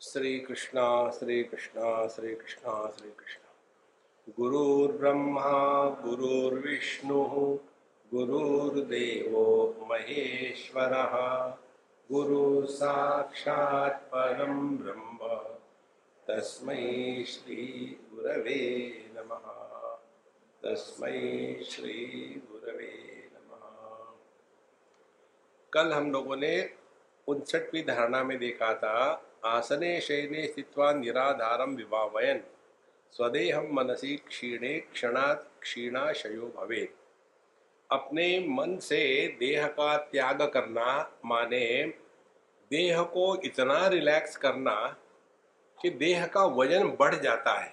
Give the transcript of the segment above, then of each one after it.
श्री कृष्णा श्री कृष्णा श्री कृष्णा श्री कृष्णा गुरुर्ब्रह्मा, गुरुर्विष्णु, गुरुर्देव महेश्वरः। गुरु साक्षात् परम ब्रह्म, तस्मै श्री गुरवे नमः। तस्मै श्री गुरवे नमः। कल हम लोगों ने उनसठवीं धारणा में देखा था आसने शयने स्थित्वा निराधारम विभावयन स्वदेहम मनसी क्षीणे क्षणात क्षीणाशयो भवे अपने मन से देह का त्याग करना माने देह को इतना रिलैक्स करना कि देह का वज़न बढ़ जाता है।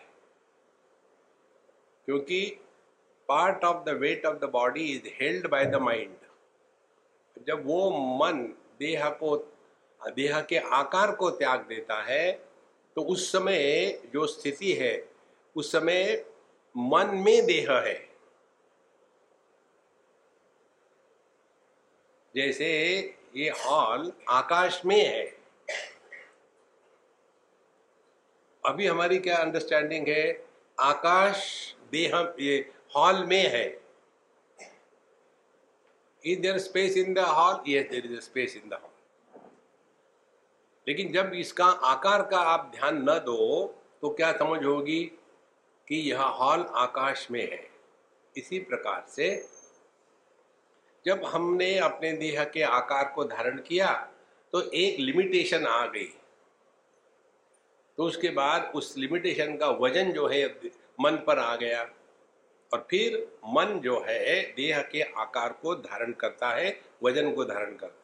क्योंकि part of the weight of the body is held by the mind जब वो मन देह को देह के आकार को त्याग देता है तो उस समय जो स्थिति है, उस समय मन में देह है। जैसे ये हॉल आकाश में है। अभी हमारी क्या अंडरस्टैंडिंग है? आकाश देह, ये हॉल में है। Is there space in the hall yes there is space in the hall लेकिन जब इसका आकार का आप ध्यान न दो तो क्या समझ होगी कि यह हॉल आकाश में है। इसी प्रकार से जब हमने अपने देह के आकार को धारण किया तो एक लिमिटेशन आ गई। तो उसके बाद उस लिमिटेशन का वज़न जो है, मन पर आ गया। और फिर मन जो है, देह के आकार को धारण करता है, वज़न को धारण करता है।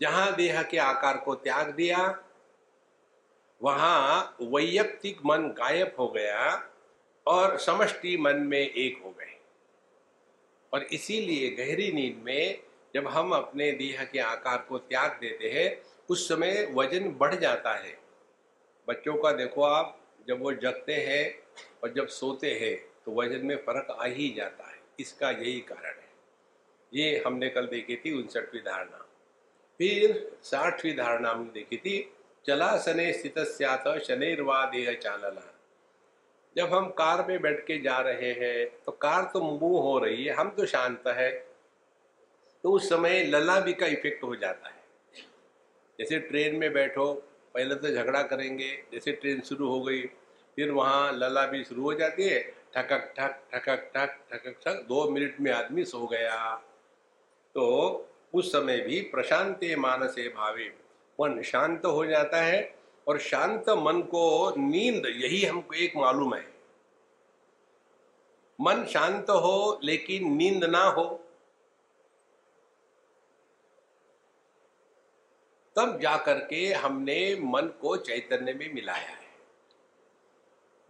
जहाँ देह के आकार को त्याग दिया, वहाँ वैयक्तिक मन गायब हो गया और समष्टि मन में एक हो गए। और इसीलिए गहरी नींद में जब हम अपने देह के आकार को त्याग देते हैं, उस समय वज़न बढ़ जाता है। बच्चों का देखो आप, जब वो जगते हैं और जब सोते हैं तो वज़न में फ़र्क आ ही जाता है। इसका यही कारण है। ये हमने कल देखी थी उनसठवीं धारणा। फिर साठवीं धारणा हमने देखी थी चला शने स्थित शनिर्वा देह चालना। जब हम कार में बैठ के जा रहे हैं तो कार तो मूव हो रही है, हम तो शांत है तो उस समय ललाबी का इफ़ेक्ट हो जाता है। जैसे ट्रेन में बैठो, पहले तो झगड़ा करेंगे, जैसे ट्रेन शुरू हो गई, फिर वहाँ ललाबी शुरू हो जाती है, ठकक, ठक ठकक ठक ठकक, ठक, दो मिनट में आदमी सो गया। तो उस समय भी प्रशांत मानसे भावे। मन शांत हो जाता है और शांत मन को नींद यही हमको एक मालूम है। मन शांत हो लेकिन नींद ना हो। तब जाकर के हमने मन को चैतन्य में मिलाया है।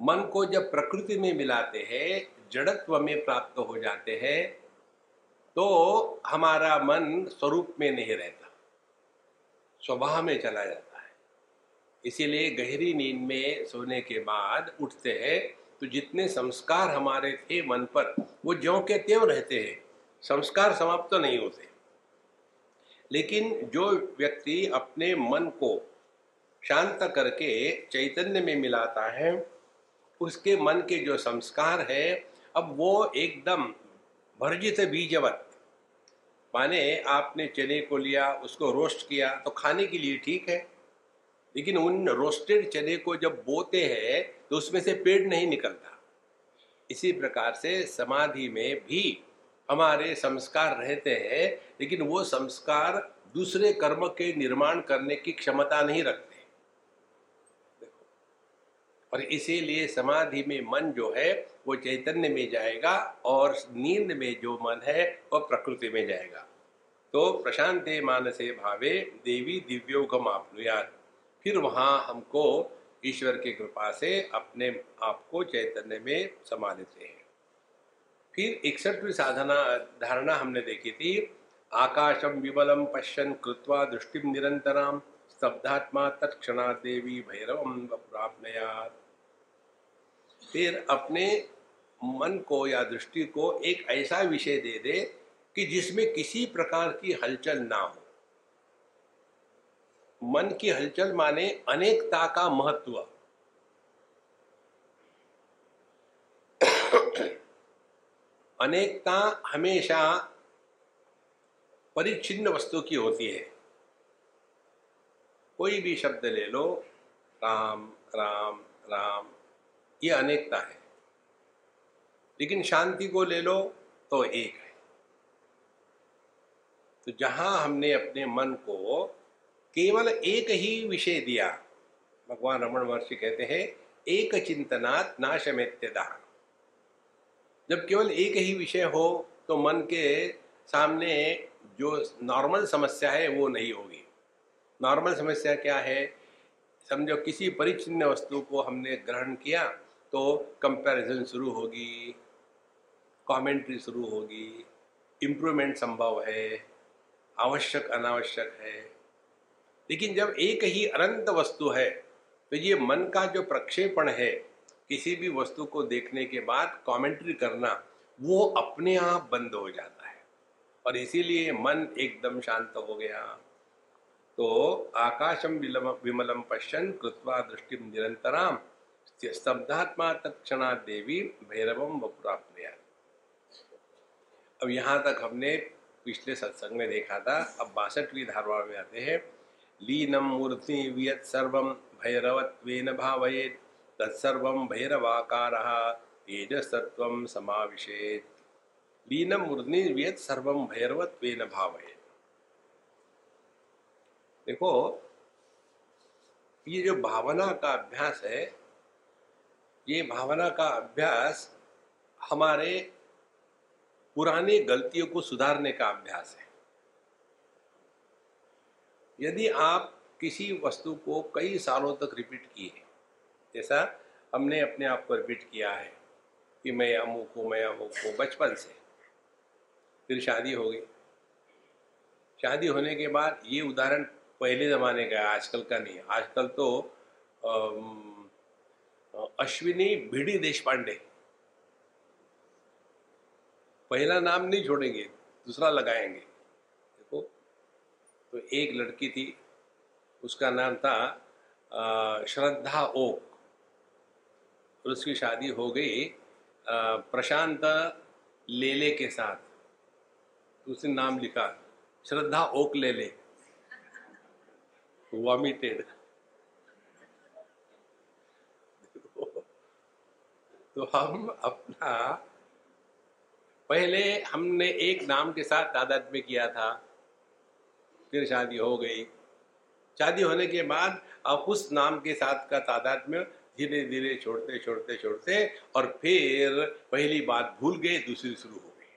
मन को जब प्रकृति में मिलाते हैं, जड़त्व में प्राप्त हो जाते हैं तो हमारा मन स्वरूप में नहीं रहता। स्वभाव में चला जाता है। इसीलिए गहरी नींद में सोने के बाद उठते हैं तो जितने संस्कार हमारे थे मन पर, वो ज्यो के त्यों रहते हैं। संस्कार समाप्त तो नहीं होते। लेकिन जो व्यक्ति अपने मन को शांत करके चैतन्य में मिलाता है, उसके मन के जो संस्कार है, अब वो एकदम भर्जित बीजवत माने आपने चने को लिया, उसको रोस्ट किया तो खाने के लिए ठीक है। लेकिन उन रोस्टेड चने को जब बोते हैं तो उसमें से पेड़ नहीं निकलता। इसी प्रकार से समाधि में भी हमारे संस्कार रहते हैं, लेकिन वो संस्कार दूसरे कर्म के निर्माण करने की क्षमता नहीं रखते। और इसीलिए समाधि में मन जो है, वो चैतन्य में जाएगा और नींद में जो मन है वह प्रकृति में जाएगा। तो प्रशांते मानसे भावे, देवी दिव्योगम आपनुयात फिर वहाँ हमको ईश्वर की कृपा से अपने आप को चैतन्य में समा लेते हैं। फिर इकसठवीं साधना, धारणा हमने देखी थी आकाशम विमलम पश्यन कृत्वा दृष्टि निरंतराम स्तब्धात्मा तत्क्षणा देवी भैरवम प्राप्नयात फिर अपने मन को या दृष्टि को एक ऐसा विषय दे दे कि जिसमें किसी प्रकार की हलचल ना हो। मन की हलचल माने अनेकता का महत्व। अनेकता हमेशा परिच्छिन्न वस्तु की होती है। कोई भी शब्द ले लो, राम राम राम, ये अनेकता है। लेकिन शांति को ले लो तो एक है। तो जहाँ हमने अपने मन को केवल एक ही विषय दिया, भगवान रमन महर्षि कहते हैं, एक चिंतनात् नाशमेत्यदा। जब केवल एक ही विषय हो तो मन के सामने जो नॉर्मल समस्या है, वो नहीं होगी। नॉर्मल समस्या क्या है? समझो किसी परिचिन्न वस्तु को हमने ग्रहण किया तो कंपैरिजन शुरू होगी कमेंट्री शुरू होगी इम्प्रूवमेंट संभव है, आवश्यक, अनावश्यक है। लेकिन जब एक ही अनंत वस्तु है तो ये मन का जो प्रक्षेपण है, किसी भी वस्तु को देखने के बाद कमेंट्री करना, वो अपने आप बंद हो जाता है। और इसीलिए मन एकदम शांत हो गया। तो आकाशम विमलम पश्यन कृत्वा दृष्टि निरंतराम स्तब्धात्मा तत्णा देवी भैरवम वपुराप्रिया अब यहाँ तक हमने पिछले सत्संग में देखा था, अब बासठवीं धारवाड़ में आते हैं। लीनम मूर्ति वियत सर्वम भैरवत्वेन भावयेत, तत्सर्वं भैरवाकारः तेजसत्वं समाविशेत। लीनम मूर्धनि वियत सर्वम भैरवत्वेन भावयेत। देखो, ये जो भावना का अभ्यास है, ये भावना का अभ्यास हमारे पुराने गलतियों को सुधारने का अभ्यास है। यदि आप किसी वस्तु को कई सालों तक रिपीट किए, जैसा हमने अपने आप को रिपीट किया है कि मैं अमुक हूँ, मैं अमुक हूँ, बचपन से, फिर शादी हो गई। शादी होने के बाद ये उदाहरण पहले ज़माने का है, आजकल का नहीं आजकल तो अश्विनी भिड़ी देश पांडे पहला नाम नहीं छोड़ेंगे, दूसरा लगाएँगे। देखो तो एक लड़की थी, उसका नाम था श्रद्धा ओक। और उसकी शादी हो गई प्रशांत लेले के साथ। उसने नाम लिखा, श्रद्धा ओक लेले। वॉमिटेड तो हम अपना, पहले हमने एक नाम के साथ तादाद में किया था, फिर शादी हो गई। शादी होने के बाद अब उस नाम के साथ का तादाद में धीरे धीरे छोड़ते छोड़ते छोड़ते और फिर पहली बात भूल गए, दूसरी शुरू हो गई।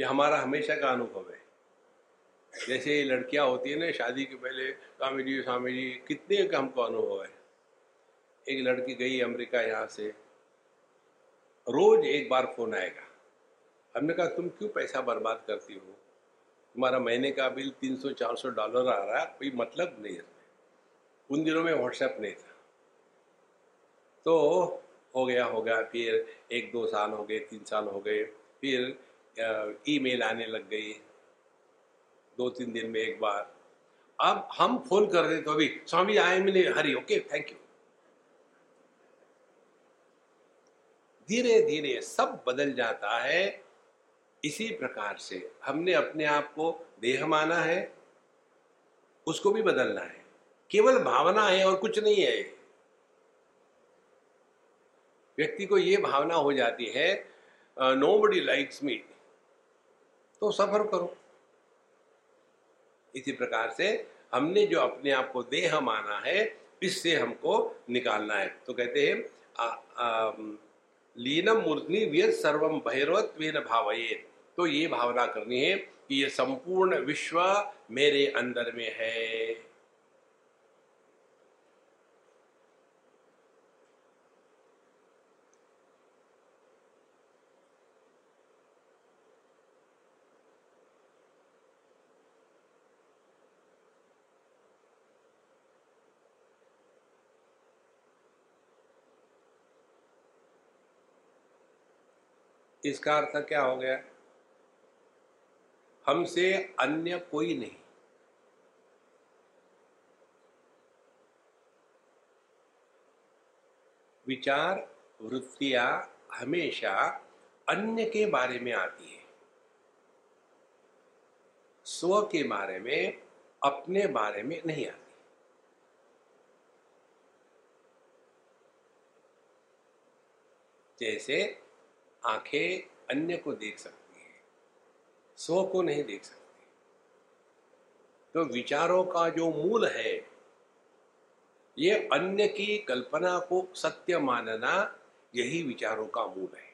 ये हमारा हमेशा का अनुभव है। जैसे लड़कियाँ होती है ना, शादी के पहले, स्वामी जी स्वामी जी, कितने का हमको अनुभव है? एक लड़की गई अमेरिका यहाँ से, रोज एक बार फ़ोन आएगा। हमने कहा, तुम क्यों पैसा बर्बाद करती हो? तुम्हारा महीने का बिल 300-400 डॉलर आ रहा है, कोई मतलब नहीं है उन दिनों में व्हाट्सएप नहीं था। तो हो गया हो गया, फिर एक दो साल हो गए, तीन साल हो गए, फिर ईमेल आने लग गई। दो तीन दिन में एक बार। अब हम फ़ोन कर रहे तो अभी स्वामी आए मिले, हरी ओके थैंक यू धीरे धीरे सब बदल जाता है, इसी प्रकार से हमने अपने आप को देह माना है, उसको भी बदलना है। केवल भावना है और कुछ नहीं है। व्यक्ति को ये भावना हो जाती है नो बडी लाइक्स मी तो सफ़र करो। इसी प्रकार से हमने जो अपने आप को देह माना है, इससे हमको निकालना है। तो कहते हैं लीनम मूर्धनि वीर सर्वम भैरवत्वेन भावये। तो ये भावना करनी है कि ये संपूर्ण विश्व मेरे अंदर में है। इसका अर्थ क्या हो गया? हमसे अन्य कोई नहीं। विचार, वृत्तियाँ हमेशा अन्य के बारे में आती है। स्व के बारे में, अपने बारे में नहीं आती। जैसे आँखें अन्य को देख सकती है, स्व को नहीं देख सकती। तो विचारों का जो मूल है, ये अन्य की कल्पना को सत्य मानना यही विचारों का मूल है।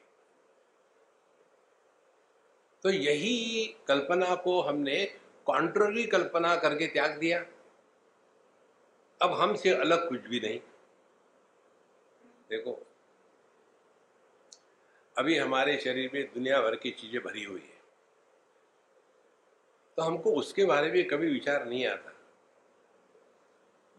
तो यही कल्पना को हमने कॉन्ट्ररी कल्पना करके त्याग दिया। अब हमसे अलग कुछ भी नहीं। देखो अभी हमारे शरीर में दुनिया भर की चीज़ें भरी हुई है। तो हमको उसके बारे में कभी विचार नहीं आता।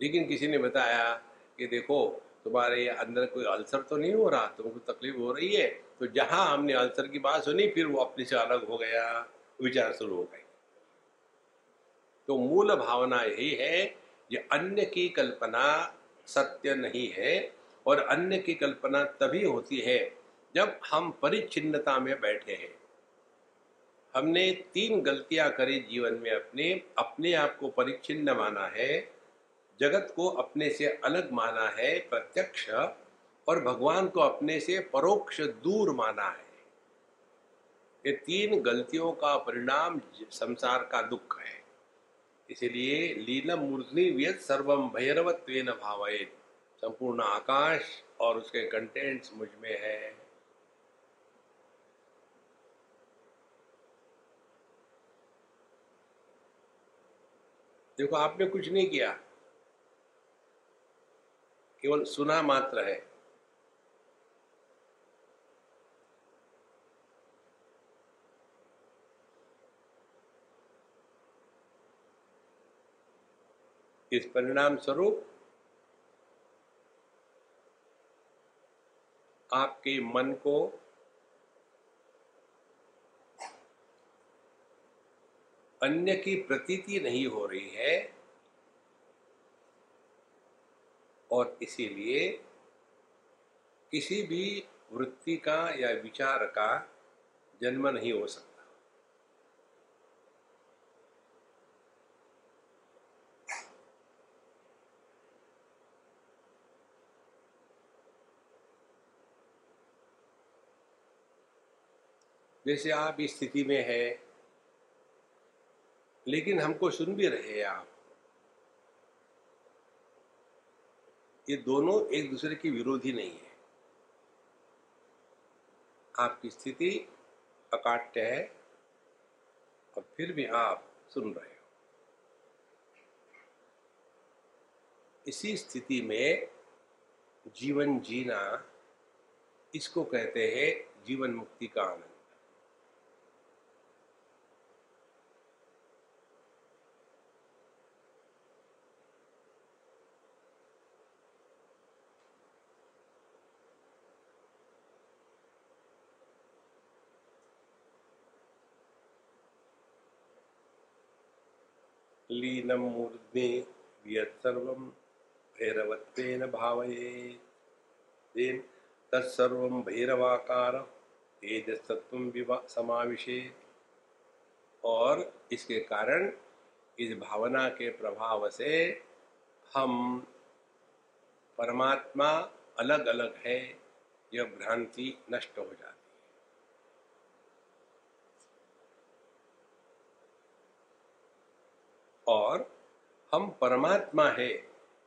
लेकिन किसी ने बताया कि देखो, तुम्हारे अंदर कोई अल्सर तो नहीं हो रहा, तुमको तकलीफ़ हो रही है तो जहाँ हमने अल्सर की बात सुनी, फिर वो अपने से अलग हो गया, विचार शुरू हो गई तो मूल भावना यही है कि अन्य की कल्पना सत्य नहीं है, और अन्य की कल्पना तभी होती है जब हम परिच्छिन्नता में बैठे हैं, हमने तीन गलतियाँ करी जीवन में अपने अपने आप को परिच्छिन्न माना है, जगत को अपने से अलग माना है, प्रत्यक्ष, और भगवान को अपने से परोक्ष दूर माना है। ये तीन गलतियों का परिणाम संसार का दुख है। इसीलिए लीलम मूर्धनि व्यत सर्वम भैरवत्व भावे संपूर्ण आकाश और उसके कंटेंट्स मुझमें है। देखो, आपने कुछ नहीं किया। केवल सुना मात्र है। इस परिणाम स्वरूप आपके मन को अन्य की प्रतीति नहीं हो रही है और इसीलिए किसी भी वृत्ति का या विचार का जन्म नहीं हो सकता। जैसे आप इस स्थिति में है लेकिन हमको सुन भी रहे हैं आप। ये दोनों एक दूसरे की विरोधी नहीं है। आपकी स्थिति अकाट्य है और फिर भी आप सुन रहे हो। इसी स्थिति में जीवन जीना, इसको कहते हैं जीवन मुक्ति का आनंद। लीनं मूर्ध्नि यत्सर्वं भैरवत्वेन भावयेत् तत्सर्वं भैरवाकार तेजस्तत्व विवा समाविशेत और इसके कारण इस भावना के प्रभाव से हम परमात्मा अलग अलग है, यह भ्रांति नष्ट हो जाती और हम परमात्मा है,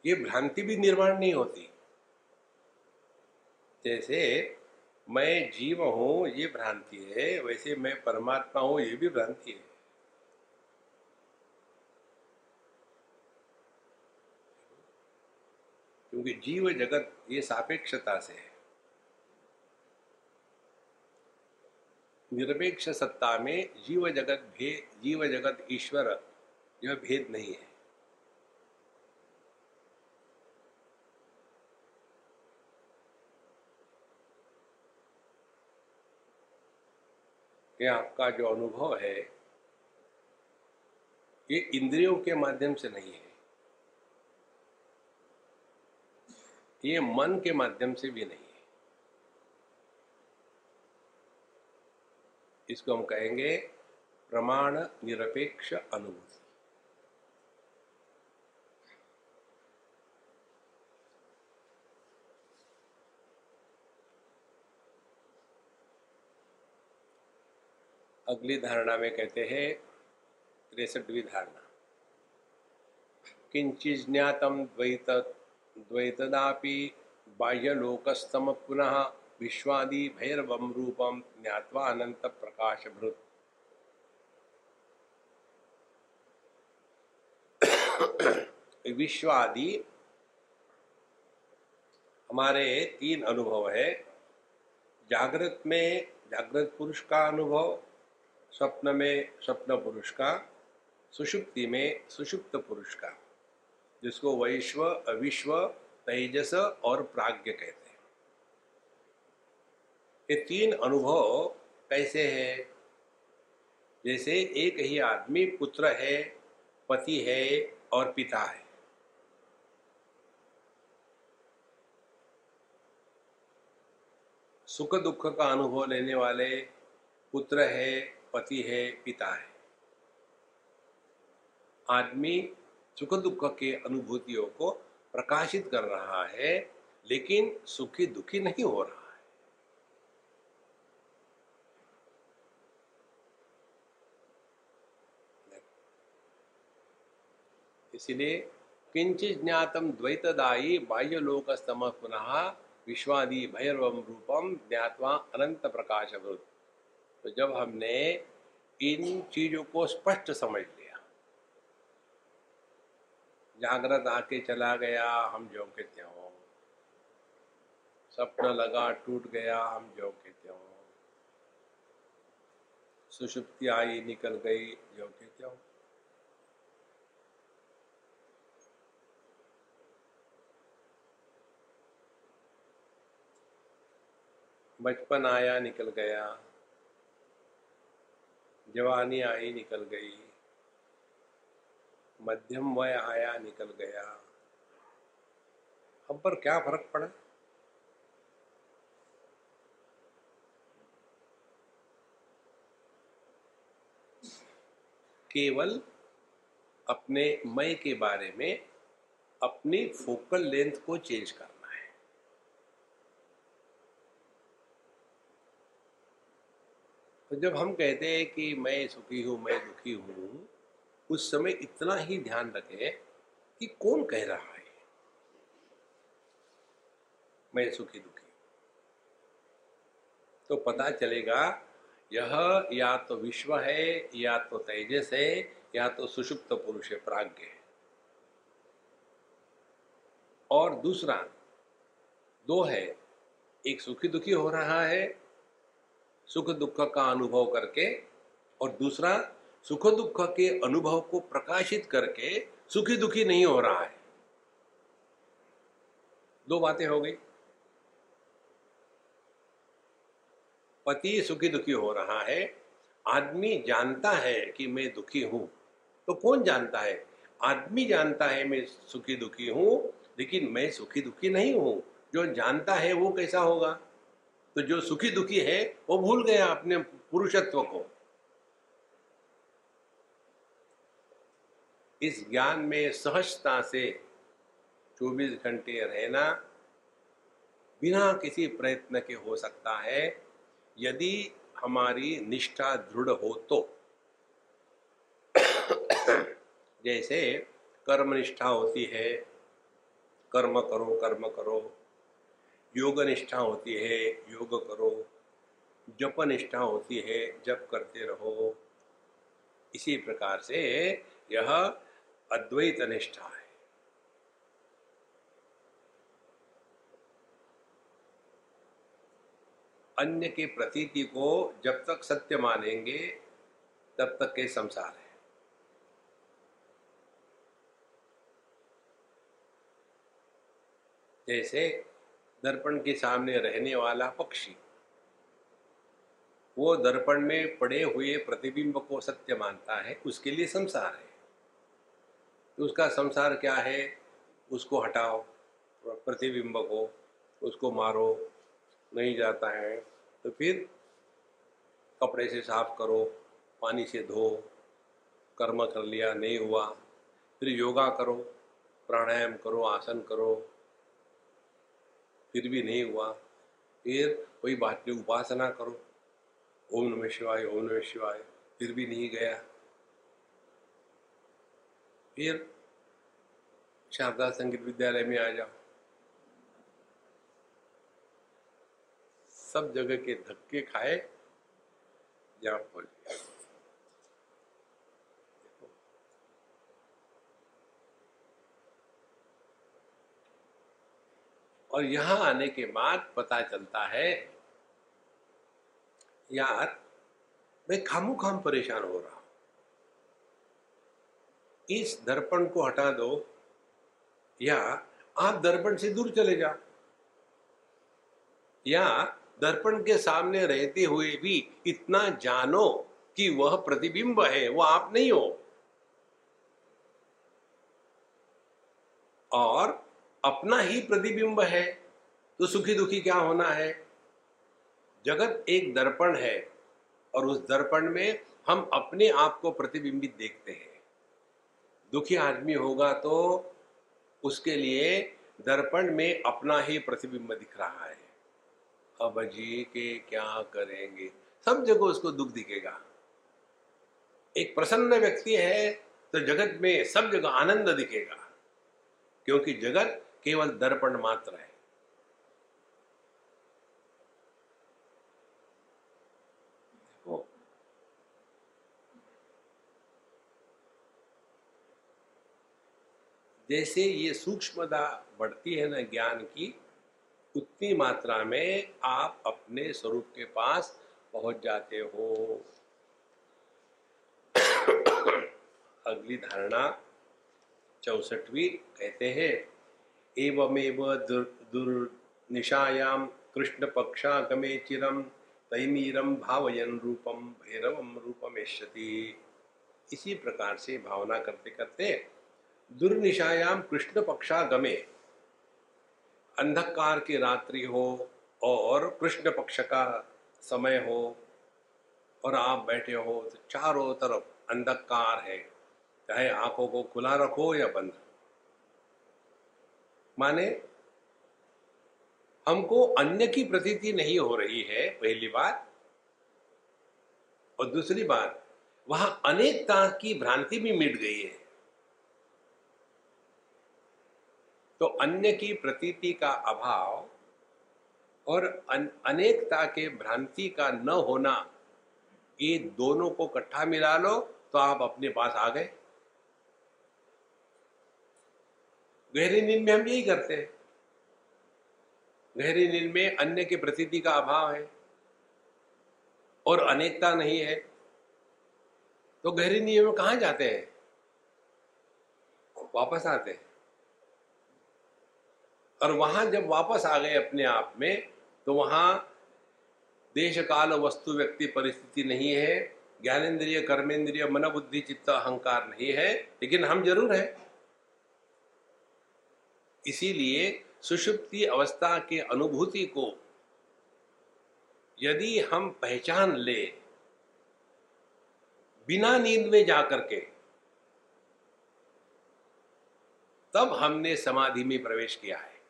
ये भ्रांति भी निर्माण नहीं होती। जैसे मैं जीव हूँ, ये भ्रांति है, वैसे मैं परमात्मा हूँ, ये भी भ्रांति है। क्योंकि जीव जगत ये सापेक्षता से है। निरपेक्ष सत्ता में जीव जगत भेद जीव जगत ईश्वर यह भेद नहीं है। कि आपका जो अनुभव है, ये इंद्रियों के माध्यम से नहीं है। ये मन के माध्यम से भी नहीं है। इसको हम कहेंगे प्रमाण निरपेक्ष अनुभूति अगली धारणा में कहते हैं, तिरसठवीं धारणा। किंचित ज्ञातम द्वैत, द्वैतदापि बाह्यलोकस्तम पुनः विश्वादि भैरवम रूपम ज्ञावा अनंत प्रकाश भृत विश्वादि हमारे तीन अनुभव है। जागृत में जागृत पुरुष का अनुभव स्वप्न में स्वप्न पुरुष का, सुषुप्ति में सुषुप्त पुरुष का, जिसको वैश्व, अविश्व, तेजस और प्राज्ञ कहते हैं। ये तीन अनुभव कैसे है? जैसे एक ही आदमी पुत्र है, पति है और पिता है। सुख दुख का अनुभव लेने वाले पुत्र है पति है, पिता है। आदमी सुख दुख के अनुभूतियों को प्रकाशित कर रहा है, लेकिन सुखी दुखी नहीं हो रहा है। इसलिए किंचित ज्ञातम द्वैतदायी बाह्य लोक स्तम पुनः विश्वादी भैरव रूपम ज्ञातवा अनंत प्रकाश तो जब हमने इन चीज़ों को स्पष्ट समझ लिया, जागृत आके चला गया, हम जो के त्यों सपना लगा टूट गया, हम जो के त्यों सुषुप्ति आई, निकल गई जो के त्यों बचपन आया, निकल गया। जवानी आई निकल गई, मध्यम वय आया निकल गया। हम पर क्या फ़र्क पड़ा? केवल अपने मय के बारे में अपनी फोकल लेंथ को चेंज कर। तो जब हम कहते हैं कि मैं सुखी हूँ, मैं दुखी हूँ, उस समय इतना ही ध्यान रखें कि कौन कह रहा है, मैं सुखी दुखी तो पता चलेगा, यह या तो विश्व है, या तो तेजस है, या तो सुषुप्त पुरुष है, प्राग्ञ है। और दूसरा, दो है, एक सुखी दुखी हो रहा है सुख दुख का अनुभव करके और दूसरा सुख दुख के अनुभव को प्रकाशित करके सुखी दुखी नहीं हो रहा है। दो बातें हो गई। पति सुखी दुखी हो रहा है, आदमी जानता है कि मैं दुखी हूँ तो कौन जानता है? आदमी जानता है मैं सुखी दुखी हूँ, लेकिन मैं सुखी दुखी नहीं हूँ। जो जानता है वो कैसा होगा? तो जो सुखी दुखी है, वो भूल गए अपने पुरुषत्व को। इस ज्ञान में सहजता से 24 घंटे रहना बिना किसी प्रयत्न के हो सकता है, यदि हमारी निष्ठा दृढ़ हो तो। जैसे कर्म निष्ठा होती है, कर्म करो कर्म करो योग निष्ठा होती है, योग करो जप निष्ठा होती है, जप करते रहो। इसी प्रकार से यह अद्वैत निष्ठा है। अन्य के प्रतीति को जब तक सत्य मानेंगे, तब तक के संसार है। जैसे दर्पण के सामने रहने वाला पक्षी। वो दर्पण में पड़े हुए प्रतिबिंब को सत्य मानता है, उसके लिए संसार है। तो उसका संसार क्या है? उसको हटाओ, प्रतिबिंब को, उसको मारो, नहीं जाता है तो फिर कपड़े से साफ़ करो, पानी से धो, कर्म कर लिया, नहीं हुआ, फिर योगा करो, प्राणायाम करो, आसन करो फिर भी नहीं हुआ। फिर कोई बात नहीं उपासना करो। ओम नमः शिवाय, ओम नमः शिवाय, फिर भी नहीं गया। फिर शारदा संगीत विद्यालय में आ जाओ। सब जगह के धक्के खाए, जहाँ पहुँच गया और यहाँ आने के बाद पता चलता है, यार, मैं खामू खाम परेशान हो रहा हूँ। इस दर्पण को हटा दो, या आप दर्पण से दूर चले जाओ। या दर्पण के सामने रहते हुए भी इतना जानो कि वह प्रतिबिंब है वह आप नहीं हो। और अपना ही प्रतिबिंब है तो सुखी दुखी क्या होना है? जगत एक दर्पण है, और उस दर्पण में हम अपने आप को प्रतिबिंबित देखते हैं। दुखी आदमी होगा तो उसके लिए दर्पण में अपना ही प्रतिबिंब दिख रहा है। अब जी के क्या करेंगे? सब जगह उसको दुख दिखेगा। एक प्रसन्न व्यक्ति है तो जगत में सब जगह आनंद दिखेगा, क्योंकि जगत केवल दर्पण मात्र है। जैसे ये सूक्ष्मता बढ़ती है ना ज्ञान की, उतनी मात्रा में आप अपने स्वरूप के पास पहुँच जाते हो। अगली धारणा चौसठवी कहते हैं एवमेव दुर्निशायाम कृष्ण पक्षागमे चिरम तैमीरम भावयन रूपम भैरवम रूपमेशति इसी प्रकार से भावना करते करते दुर्निशायाम कृष्ण पक्षागमे अंधकार की रात्रि हो और कृष्ण पक्ष का समय हो और आप बैठे हो तो चारों तरफ़ अंधकार है, चाहे आँखों को खुला रखो या बंद। माने, हमको अन्य की प्रतीति नहीं हो रही है, पहली बात। और दूसरी बात, वहाँ अनेकता की भ्रांति भी मिट गई है। तो अन्य की प्रतीति का अभाव और अनेकता के भ्रांति का न होना, ये दोनों को इकट्ठा मिला लो तो आप अपने पास आ गए। गहरी नींद में हम यही करते हैं। गहरी नींद में अन्य की प्रतीति का अभाव है और अनेकता नहीं है। तो गहरी नींद में कहा जाते हैं? वापस आते हैं। और वहाँ जब वापस आ गए अपने आप में तो वहाँ देश काल वस्तु व्यक्ति परिस्थिति नहीं है, ज्ञानेन्द्रिय कर्मेंद्रिय मन बुद्धि चित्त, अहंकार नहीं है, लेकिन हम ज़रूर है। इसीलिए सुषुप्ति अवस्था के अनुभूति को यदि हम पहचान ले, बिना नींद में जाकर के, तब हमने समाधि में प्रवेश किया है।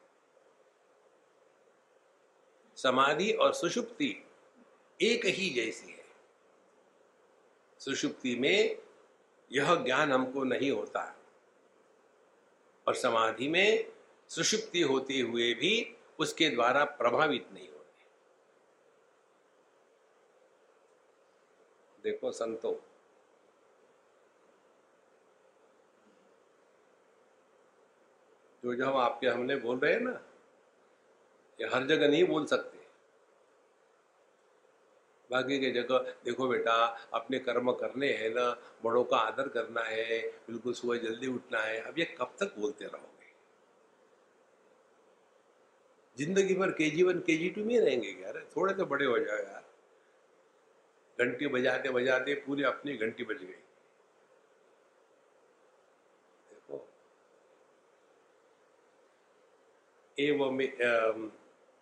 समाधि और सुषुप्ति एक ही जैसी है। सुषुप्ति में यह ज्ञान हमको नहीं होता। और समाधि में सुषुप्ति होते हुए भी उसके द्वारा प्रभावित नहीं होते। देखो संतो। जो जो हम आपके हमने बोल रहे हैं ना, ये हर जगह नहीं बोल सकते। बाकी के जगह, देखो बेटा, अपने कर्म करने हैं ना, बड़ों का आदर करना है, बिल्कुल सुबह जल्दी उठना है, अब ये कब तक बोलते रहोगे? ज़िंदगी भर के जी वन के जी टू में रहेंगे यार। थोड़े तो बड़े हो जाओ यार। घंटी बजाते बजाते पूरी अपनी घंटी बज गई। देखो।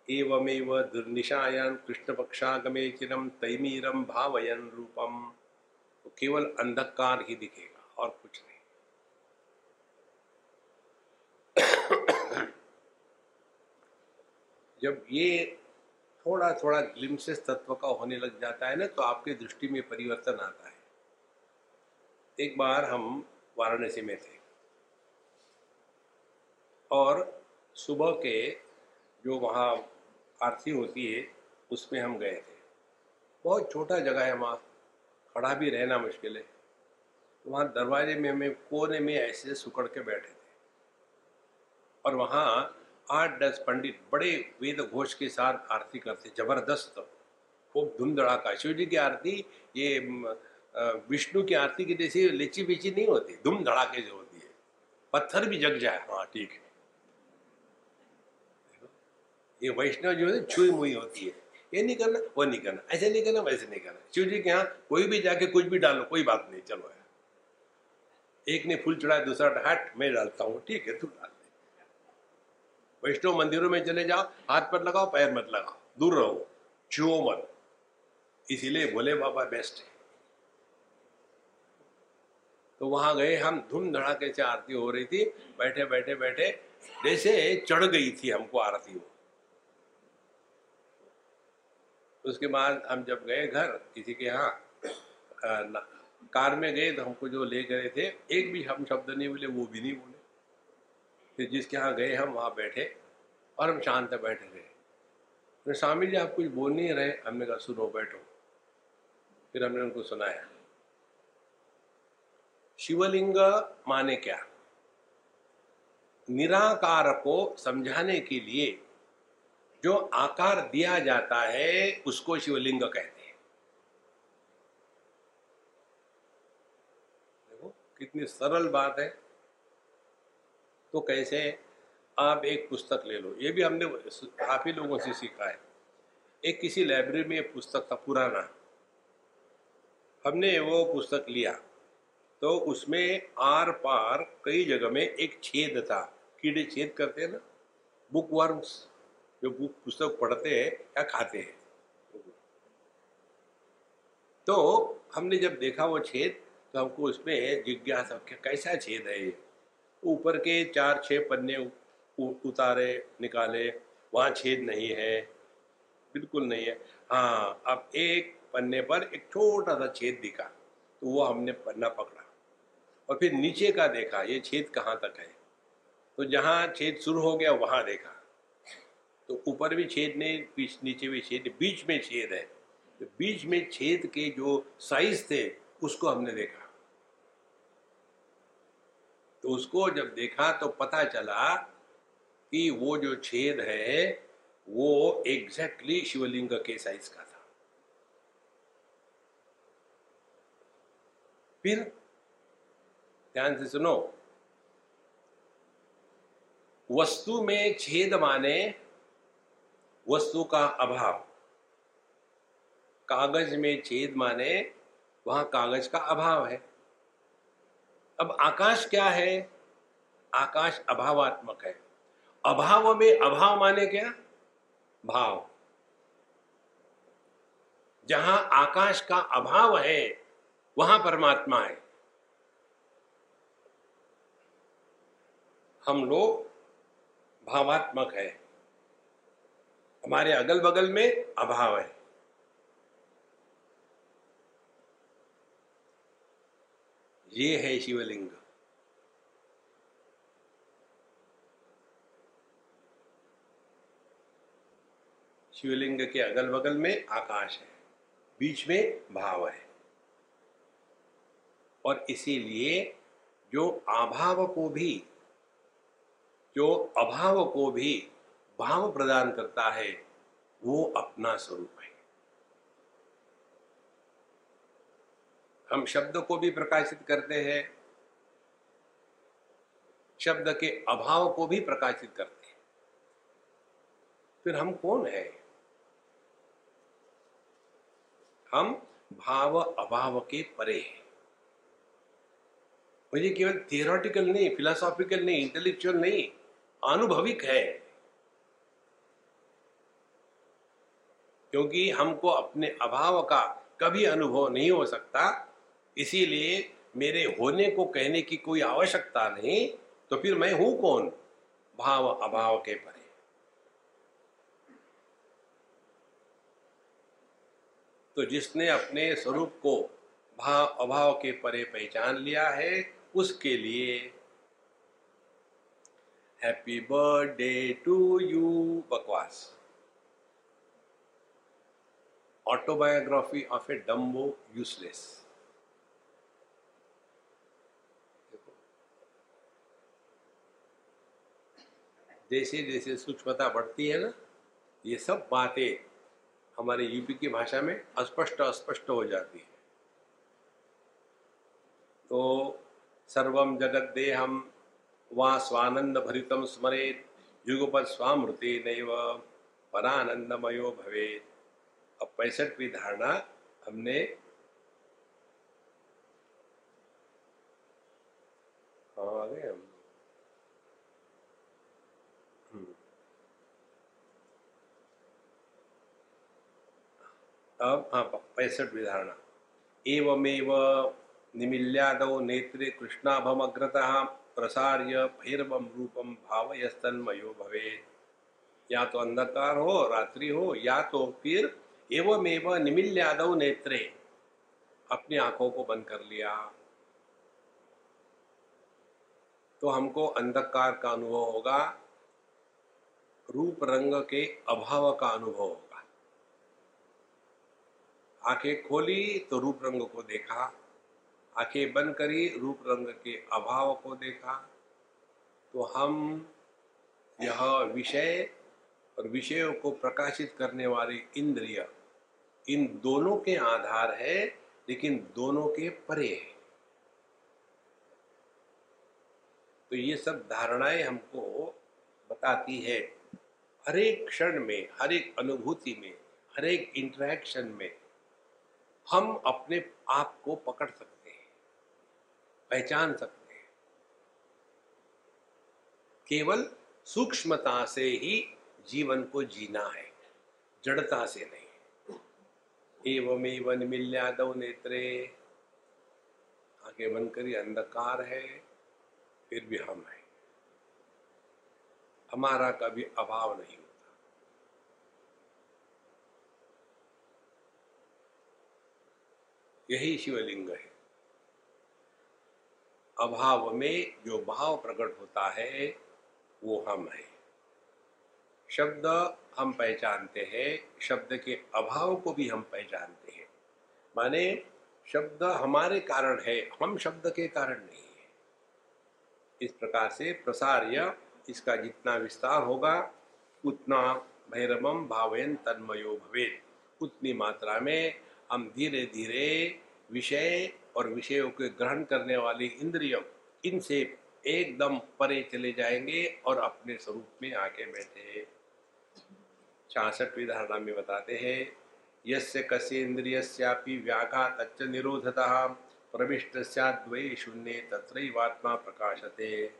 एवमेव दुर्निशायान कृष्ण पक्षागमे चिरम तैमीरम भावयन रूपम। तो केवल अंधकार ही दिखेगा और कुछ नहीं। जब ये थोड़ा थोड़ा ग्लिम्सेस तत्व का होने लग जाता है ना तो आपके दृष्टि में परिवर्तन आता है। एक बार हम वाराणसी में थे। और सुबह के जो वहाँ आरती होती है, उसमें हम गए थे। बहुत छोटा जगह है वहाँ। खड़ा भी रहना मुश्किल है। वहाँ दरवाजे में हमें कोने में ऐसे सुकड़ के बैठे थे। और वहाँ आठ दस पंडित बड़े वेद घोष के साथ आरती करते, ज़बरदस्त। खूब धूम धड़ाका शिव जी की आरती, ये विष्णु की आरती की जैसी लिची बिची नहीं होती धूम धड़ाके जो होती है। पत्थर भी जग जाए हाँ ठीक है। ये वैष्णव जो है छुई मुई होती है। ये नहीं करना, वो नहीं करना, ऐसे नहीं करना, वैसे नहीं करना। शिव जी के यहाँ कोई भी जाके कुछ भी डालो, कोई बात नहीं, चलो एक ने फूल चढ़ाया, दूसरा हट मैं डालता हूँ, ठीक है, तू डाल। वैष्णव मंदिरों में चले जाओ, हाथ पर लगाओ, पैर मत लगाओ, दूर रहो, छुओ मत। इसीलिए भोले बाबा बेस्ट है। तो वहाँ गए हम धूम धड़ाके से आरती हो रही थी, बैठे बैठे बैठे, जैसे चढ़ गई थी हमको आरती हो। उसके बाद हम जब गए घर, किसी के यहाँ कार में गए तो हमको जो ले गए थे, एक भी हम शब्द नहीं बोले, वो भी नहीं बोले। फिर जिसके यहाँ गए हम, वहाँ बैठे और हम शांत बैठे रहे फिर स्वामी जी आप कुछ बोल नहीं रहे, हमने कहा, सुनो, बैठो। फिर हमने उनको सुनाया। शिवलिंग माने क्या? निराकार को समझाने के लिए जो आकार दिया जाता है, उसको शिवलिंग कहते हैं। देखो, कितनी सरल बात है। तो कैसे आप एक पुस्तक ले लो। ये भी हमने काफ़ी लोगों से सीखा है। एक किसी लाइब्रेरी में पुस्तक था, पुराना। हमने वो पुस्तक लिया। तो उसमें आर पार कई जगह में एक छेद था। कीड़े छेद करते हैं ना? बुक वर्म्स जो बुक पुस्तक पढ़ते हैं या खाते हैं। तो हमने जब देखा वो छेद तो हमको उसमें जिज्ञासा कैसा छेद है ये? ऊपर के चार छः पन्ने उतारे, निकाले, वहाँ छेद नहीं है, बिल्कुल नहीं है। हाँ अब एक पन्ने पर एक छोटा सा छेद दिखा तो वो हमने पन्ना पकड़ा। और फिर नीचे का देखा, ये छेद कहाँ तक है? तो जहाँ छेद शुरू हो गया, वहाँ देखा। तो ऊपर भी छेद नहीं नीचे भी छेद, बीच में छेद है। तो बीच में छेद के जो साइज़ थे, उसको हमने देखा। तो उसको जब देखा तो पता चला कि वो जो छेद है, वो एग्जैक्टली शिवलिंग के साइज़ का था। फिर ध्यान से सुनो। वस्तु में छेद माने वस्तु का अभाव। कागज़ में छेद माने वहाँ कागज़ का अभाव है। अब आकाश क्या है? आकाश अभावात्मक है। अभाव में अभाव माने क्या? भाव। जहाँ आकाश का अभाव है, वहाँ परमात्मा है। हम लोग भावात्मक है। हमारे अगल बगल में अभाव है। ये है शिवलिंग। शिवलिंग के अगल बगल में आकाश है, बीच में भाव है। और इसीलिए जो अभाव को भी, जो अभाव को भी भाव प्रदान करता है, वो अपना स्वरूप हम शब्द को भी प्रकाशित करते हैं, शब्द के अभाव को भी प्रकाशित करते हैं। फिर हम कौन है? हम भाव अभाव के परे हैं। और ये केवल थियोरटिकल नहीं फिलोसॉफिकल नहीं इंटेलेक्चुअल नहीं, आनुभविक है। क्योंकि हमको अपने अभाव का कभी अनुभव नहीं हो सकता इसीलिए मेरे होने को कहने की कोई आवश्यकता नहीं तो फिर मैं हूँ कौन? भाव अभाव के परे। तो जिसने अपने स्वरूप को भाव अभाव के परे पहचान लिया है, उसके लिए हैप्पी बर्थडे टू यू बकवास। Autobiography of a dumbo useless जैसे जैसे सूक्ष्मता बढ़ती है ना, ये सब बातें हमारे यूपी की भाषा में अस्पष्ट अस्पष्ट हो जाती है। तो सर्वम जगत देहम वहाँ स्वानंद भरितम स्मरेत, युगपद स्वामृति नैव परानंदमयो भवे अब पैंसठवीं धारणा हमने हाँ आ गए हम अब हाँ पैंसठ विधारणा. एवमेव निमिल्यादौ नेत्रे कृष्णाभमग्रतः प्रसार्य भैरवम रूपम भावयस्तन्मयो भवे या तो अंधकार हो, रात्रि हो, या तो फिर एवमेव निमिल्यादौ नेत्रे अपनी आँखों को बंद कर लिया। तो हमको अंधकार का अनुभव होगा, रूप रंग के अभाव का अनुभव होगा। आँखें खोली तो रूप रंग को देखा। आँखें बंद करी, रूप रंग के अभाव को देखा। तो हम यह विषय और विषयों को प्रकाशित करने वाली इंद्रिय, इन दोनों के आधार है, लेकिन दोनों के परे है। तो ये सब धारणाएँ हमको बताती है। हर एक क्षण में हर एक अनुभूति में हर एक इंटरेक्शन में हम अपने आप को पकड़ सकते हैं, पहचान सकते हैं। केवल सूक्ष्मता से ही जीवन को जीना है, जड़ता से नहीं। एवं निमिल्यादव नेत्रे, आगे बंद करी अंधकार है, फिर भी हम हैं। हमारा कभी अभाव नहीं यही शिवलिंग है। अभाव में जो भाव प्रकट होता है, वो हम है। शब्द हम पहचानते हैं, शब्द के अभाव को भी हम पहचानते हैं। माने शब्द हमारे कारण है, हम शब्द के कारण नहीं है। इस प्रकार से प्रसार्य इसका जितना विस्तार होगा, उतना भैरवम भावयन तन्मयो भवे उतनी मात्रा में हम धीरे धीरे विषय और विषयों के ग्रहण करने वाली इंद्रियों, इनसे एकदम परे चले जाएँगे और अपने स्वरूप में आके बैठे छियासठवीं धारणा में बताते हैं, यस्य कस्य इंद्रियस्यापि व्याघात निरोधता, प्रविष्ट द्वय शून्य तत्रैवात्मा प्रकाशते।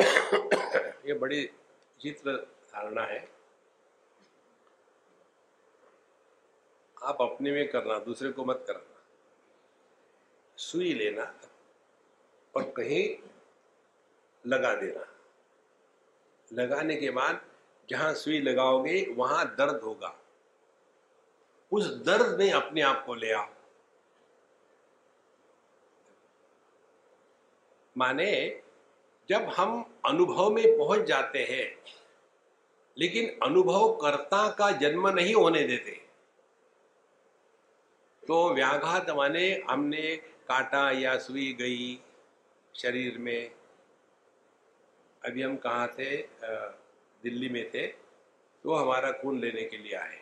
ये बड़ी चित्र धारणा है। आप अपने में करना, दूसरे को मत करना। सुई लेना और कहीं लगा देना। लगाने के बाद जहाँ सुई लगाओगे, वहाँ दर्द होगा। उस दर्द में अपने आप को ले आओ। माने जब हम अनुभव में पहुँच जाते हैं, लेकिन अनुभव कर्ता का जन्म नहीं होने देते। तो व्याघात माने हमने काटा या सुई गई शरीर में। अभी हम कहा थे? दिल्ली में थे तो हमारा खून लेने के लिए आए।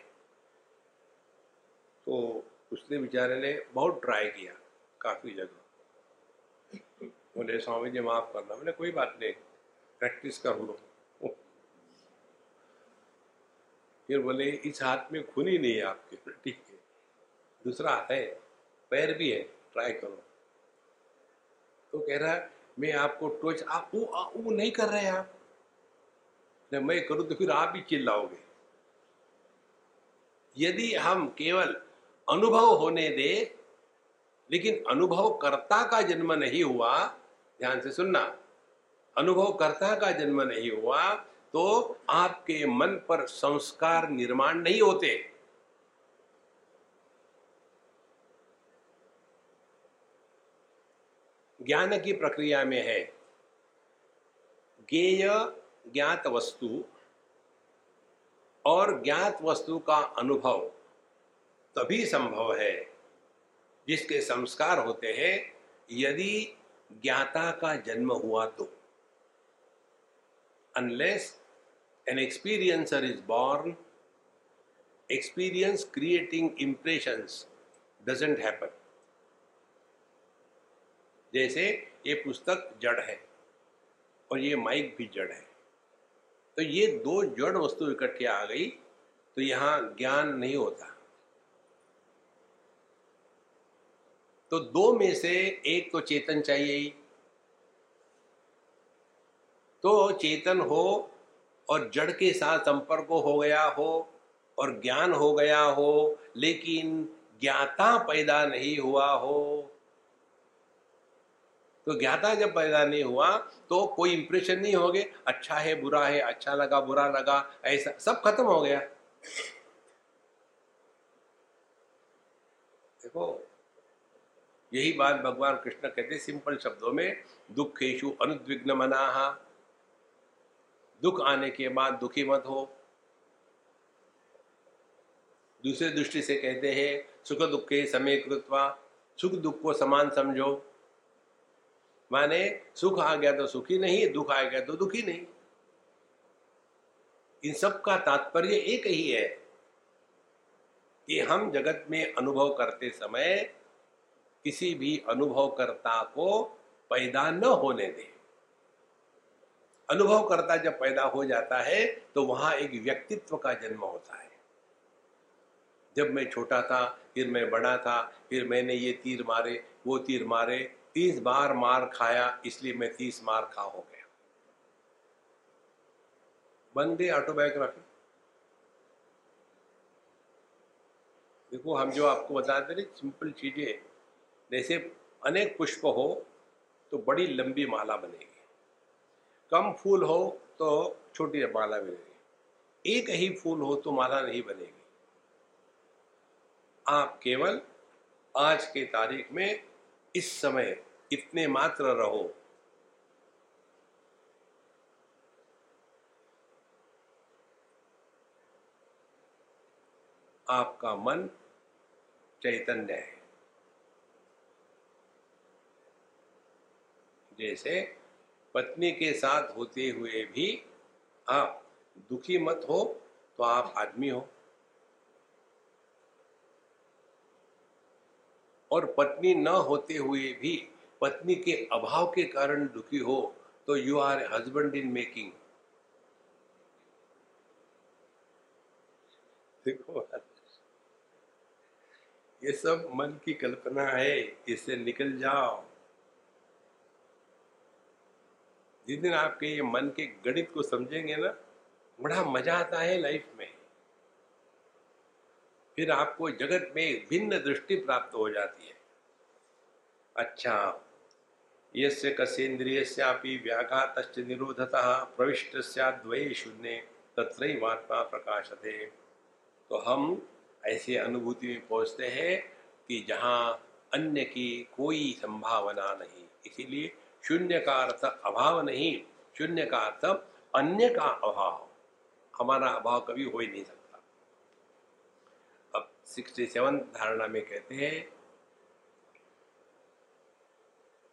तो उसने बेचारे ने बहुत ट्राई किया, काफ़ी जगह। बोले, स्वामी जी, माफ़ करना मैंने कोई बात नहीं प्रैक्टिस कर। लो फिर बोले, इस हाथ में खून ही नहीं है आपके, ठीक दूसरा है पैर भी है ट्राई करो। तो कह रहा है मैं आपको टोच आप ऊ आ, ऊ नहीं कर रहे आप। मैं करूँ तो फिर आप ही चिल्लाओगे। यदि हम केवल अनुभव होने दे लेकिन अनुभव कर्ता का जन्म नहीं हुआ ध्यान से सुनना अनुभव कर्ता का जन्म नहीं हुआ तो आपके मन पर संस्कार निर्माण नहीं होते। ज्ञान की प्रक्रिया में है। ज्ञेय ज्ञात वस्तु और ज्ञात वस्तु का अनुभव तभी संभव है, जिसके संस्कार होते हैं, यदि ज्ञाता का जन्म हुआ तो। Unless an experiencer is born experience creating impressions doesn't happen जैसे ये पुस्तक जड़ है और ये माइक भी जड़ है। तो ये दो जड़ वस्तु इकट्ठी आ गई तो यहाँ ज्ञान नहीं होता। तो दो में से एक तो चेतन चाहिए। ही तो चेतन हो और जड़ के साथ संपर्क हो गया हो और ज्ञान हो गया हो, लेकिन ज्ञाता पैदा नहीं हुआ हो तो ज्ञाता जब पैदा नहीं हुआ तो कोई इंप्रेशन नहीं हो गए अच्छा है, बुरा है अच्छा लगा, बुरा लगा, ऐसा, सब खत्म हो गया। देखो, यही बात भगवान कृष्ण कहते सिंपल शब्दों में दुख दुखेशु अनुद्विग्न मना दुख आने के बाद दुखी मत हो। दूसरे दृष्टि से कहते हैं, सुख दुख के समय कृत्वा सुख दुख को समान समझो। माने सुख आ गया तो सुखी नहीं, दुख आ गया तो दुखी नहीं। इन सब का तात्पर्य एक ही है कि हम जगत में अनुभव करते समय किसी भी अनुभवकर्ता को पैदा न होने दें। अनुभवकर्ता जब पैदा हो जाता है तो वहाँ एक व्यक्तित्व का जन्म होता है। जब मैं छोटा था, फिर मैं बड़ा था, फिर मैंने ये तीर मारे, वो तीर मारे तीस बार मार खाया, इसलिए मैं तीस मार खा हो गया। गई ऑटोबायोग्राफी देखो, हम जो आपको बताते रहे सिंपल चीज़ें। जैसे अनेक पुष्प हो तो बड़ी लंबी माला बनेगी। कम फूल हो तो छोटी माला बनेगी। एक ही फूल हो तो माला नहीं बनेगी। आप केवल आज के तारीख में इस समय इतने मात्र रहो। आपका मन चैतन्य है। जैसे पत्नी के साथ होते हुए भी आप दुखी मत हो तो आप आदमी हो। और पत्नी न होते हुए भी पत्नी के अभाव के कारण दुखी हो तो you are husband in making देखो, ये सब मन की कल्पना है इससे निकल जाओ। जिस दिन आपके ये मन के गणित को समझेंगे ना, बड़ा मज़ा आता है लाइफ में। फिर आपको जगत में भिन्न दृष्टि प्राप्त हो जाती है। अच्छा यस्य कसेन्द्रियस्यापि व्याघात निरोधतः प्रविष्ट द्वये शून्य तत्रैवात्मा प्रकाशते। तो हम ऐसे अनुभूति में पहुँचते हैं कि जहाँ अन्य की कोई संभावना नहीं, इसीलिए शून्य का अर्थ अभाव नहीं, शून्य का अर्थ अन्य का अभाव। हमारा अभाव कभी हो ही नहीं सकता। सिक्सटी सेवन धारणा में कहते हैं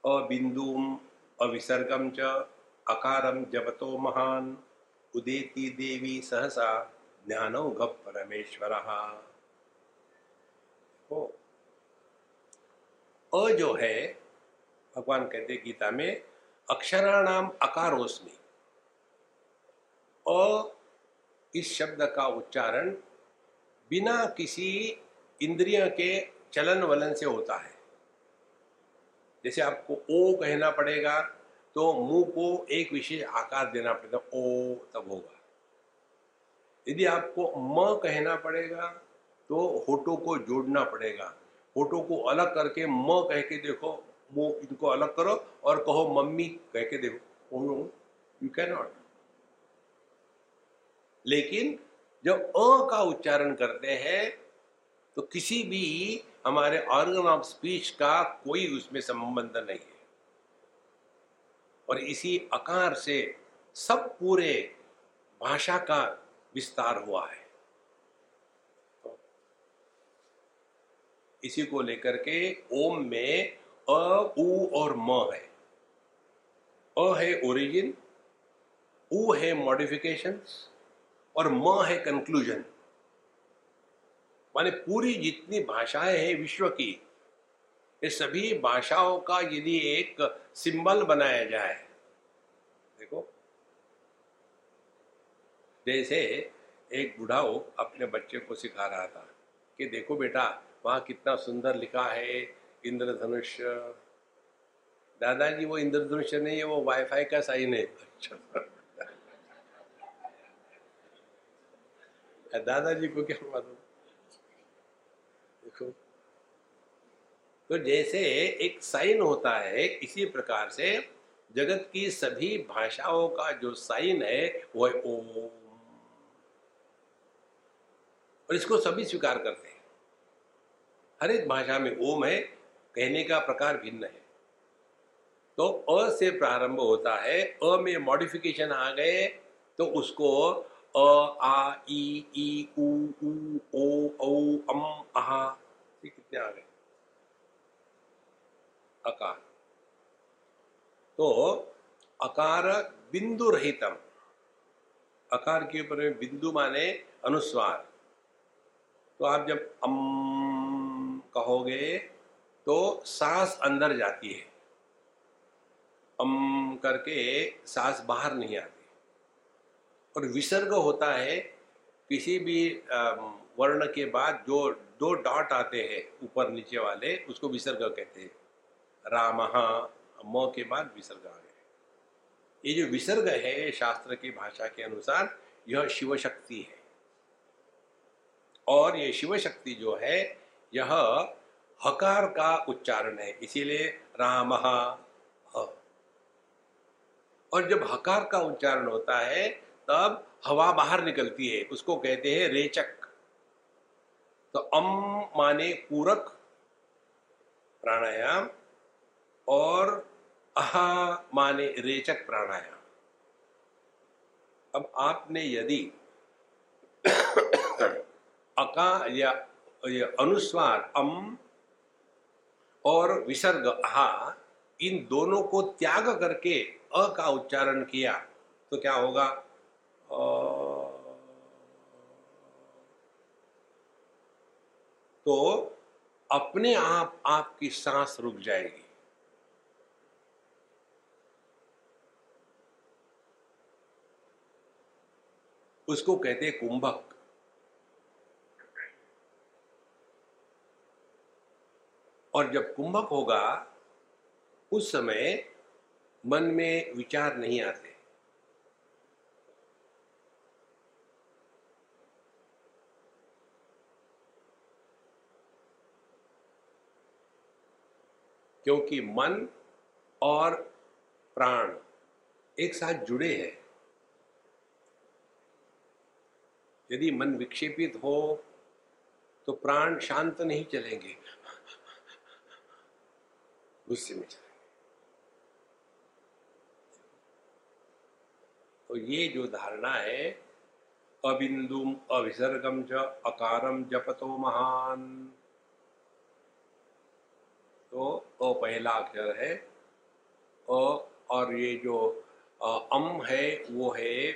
अबिंदुम अविसर्गम च अकारम जपतो महान, उदेती देवी सहसा ज्ञानो घ परमेश्वर। अ जो है, भगवान कहते गीता में अक्षराणाम अकारोस्मी अ इस शब्द का उच्चारण बिना किसी इंद्रिय के चलन वलन से होता है। जैसे आपको ओ कहना पड़ेगा तो मुँह को एक विशेष आकार देना पड़ेगा, ओ तब होगा। यदि आपको म कहना पड़ेगा तो होठों को जोड़ना पड़ेगा। होठों को अलग करके म कह के देखो वो इनको अलग करो और कहो, मम्मी कह के देखो यू कैन नॉट लेकिन जब अ का उच्चारण करते हैं तो किसी भी हमारे ऑर्गन ऑफ़ स्पीच का कोई उसमें संबंध नहीं है। और इसी आकार से सब पूरे भाषा का विस्तार हुआ है। इसी को लेकर के ओम में अ, उ और म है। अ है ओरिजिन उ है मॉडिफिकेशंस और म है कंक्लूजन माने पूरी जितनी भाषाएँ हैं विश्व की, ये सभी भाषाओं का यदि एक सिंबल बनाया जाए, देखो। जैसे एक बुढ़ाओ अपने बच्चे को सिखा रहा था कि देखो बेटा, वहाँ कितना सुंदर लिखा है इंद्रधनुष। दादाजी, वो इंद्रधनुष नहीं है, वो वाईफाई का साइन है। अच्छा। दादाजी को क्या मालूम? देखो तो जैसे एक साइन होता है, इसी प्रकार से जगत की सभी भाषाओं का जो साइन है वो है ओम। और इसको सभी स्वीकार करते हैं। हर एक भाषा में ओम है, कहने का प्रकार भिन्न है। तो अ से प्रारंभ होता है, अ में मॉडिफिकेशन आ गए तो उसको अ, आ, ई ई, उ उ, ओ, औ, अम आहा ये कितने आ गए? अकार। तो अकार बिंदु रहितम। अकार के ऊपर में बिंदु माने अनुस्वार। तो आप जब अम कहोगे तो सांस अंदर जाती है। अम करके सांस बाहर नहीं आती। और विसर्ग होता है किसी भी वर्ण के बाद जो दो डॉट आते हैं ऊपर नीचे वाले, उसको विसर्ग कहते हैं। राम म के बाद विसर्ग आ गए ये जो विसर्ग है शास्त्र की भाषा के अनुसार, यह शिव शक्ति है। और ये शिव शक्ति जो है, यह हकार का उच्चारण है, इसीलिए राम और जब हकार का उच्चारण होता है तब हवा बाहर निकलती है। उसको कहते हैं रेचक। तो अम माने पूरक प्राणायाम और अहा माने रेचक प्राणायाम। अब आपने यदि अका या, या अनुस्वार अम और विसर्ग अहा इन दोनों को त्याग करके अ का उच्चारण किया तो क्या होगा? तो अपने आप, आपकी सांस रुक जाएगी। उसको कहते हैं कुंभक। और जब कुंभक होगा, उस समय मन में विचार नहीं आते। क्योंकि मन और प्राण एक साथ जुड़े हैं। यदि मन विक्षेपित हो तो प्राण शांत नहीं चलेंगे। गुस्से में चलेंगे। तो ये जो धारणा है, अबिंदुम अभिसर्गम च अकारम जपतो महान। तो अ पहला अक्षर है। अ, और ये जो अम है, वो है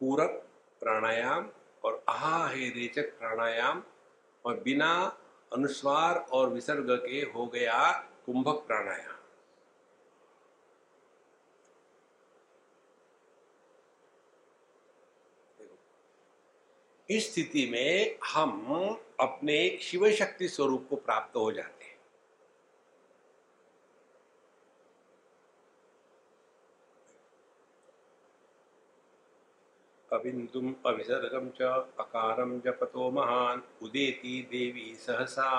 पूरक प्राणायाम और आहा है, रेचक प्राणायाम। और बिना अनुस्वार और विसर्ग के हो गया कुंभक प्राणायाम। इस स्थिति में हम अपने शिव शक्ति स्वरूप को प्राप्त हो जाते हैं। अबिन्दुम् अविसर्गं च अकारं जपतो महान्, उदेति देवी सहसा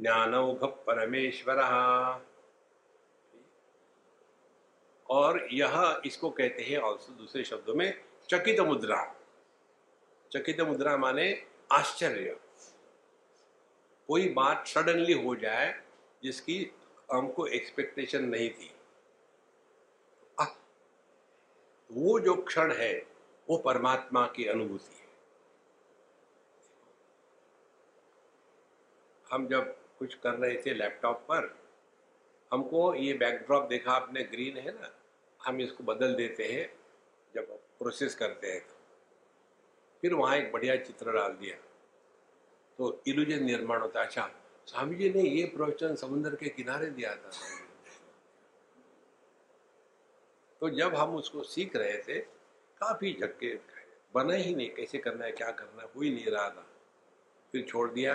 ज्ञानौघ परमेश्वर। और यह इसको कहते हैं ऑल्सो दूसरे शब्दों में चकित मुद्रा चकित मुद्रा माने आश्चर्य। कोई बात सडनली हो जाए जिसकी हमको एक्सपेक्टेशन नहीं थी। आ, वो जो क्षण है वो परमात्मा की अनुभूति है। हम जब कुछ कर रहे थे लैपटॉप पर हमको ये बैकड्रॉप देखा आपने ग्रीन है ना? हम इसको बदल देते हैं जब प्रोसेस करते हैं तो। फिर वहाँ एक बढ़िया चित्र डाल दिया। तो इलुजन निर्माण होता अच्छा स्वामी जी ने ये प्रवचन समुद्र के किनारे दिया था। तो जब हम उसको सीख रहे थे, काफ़ी झटके बना ही नहीं, कैसे करना है, क्या करना है, हो ही नहीं रहा था। फिर छोड़ दिया,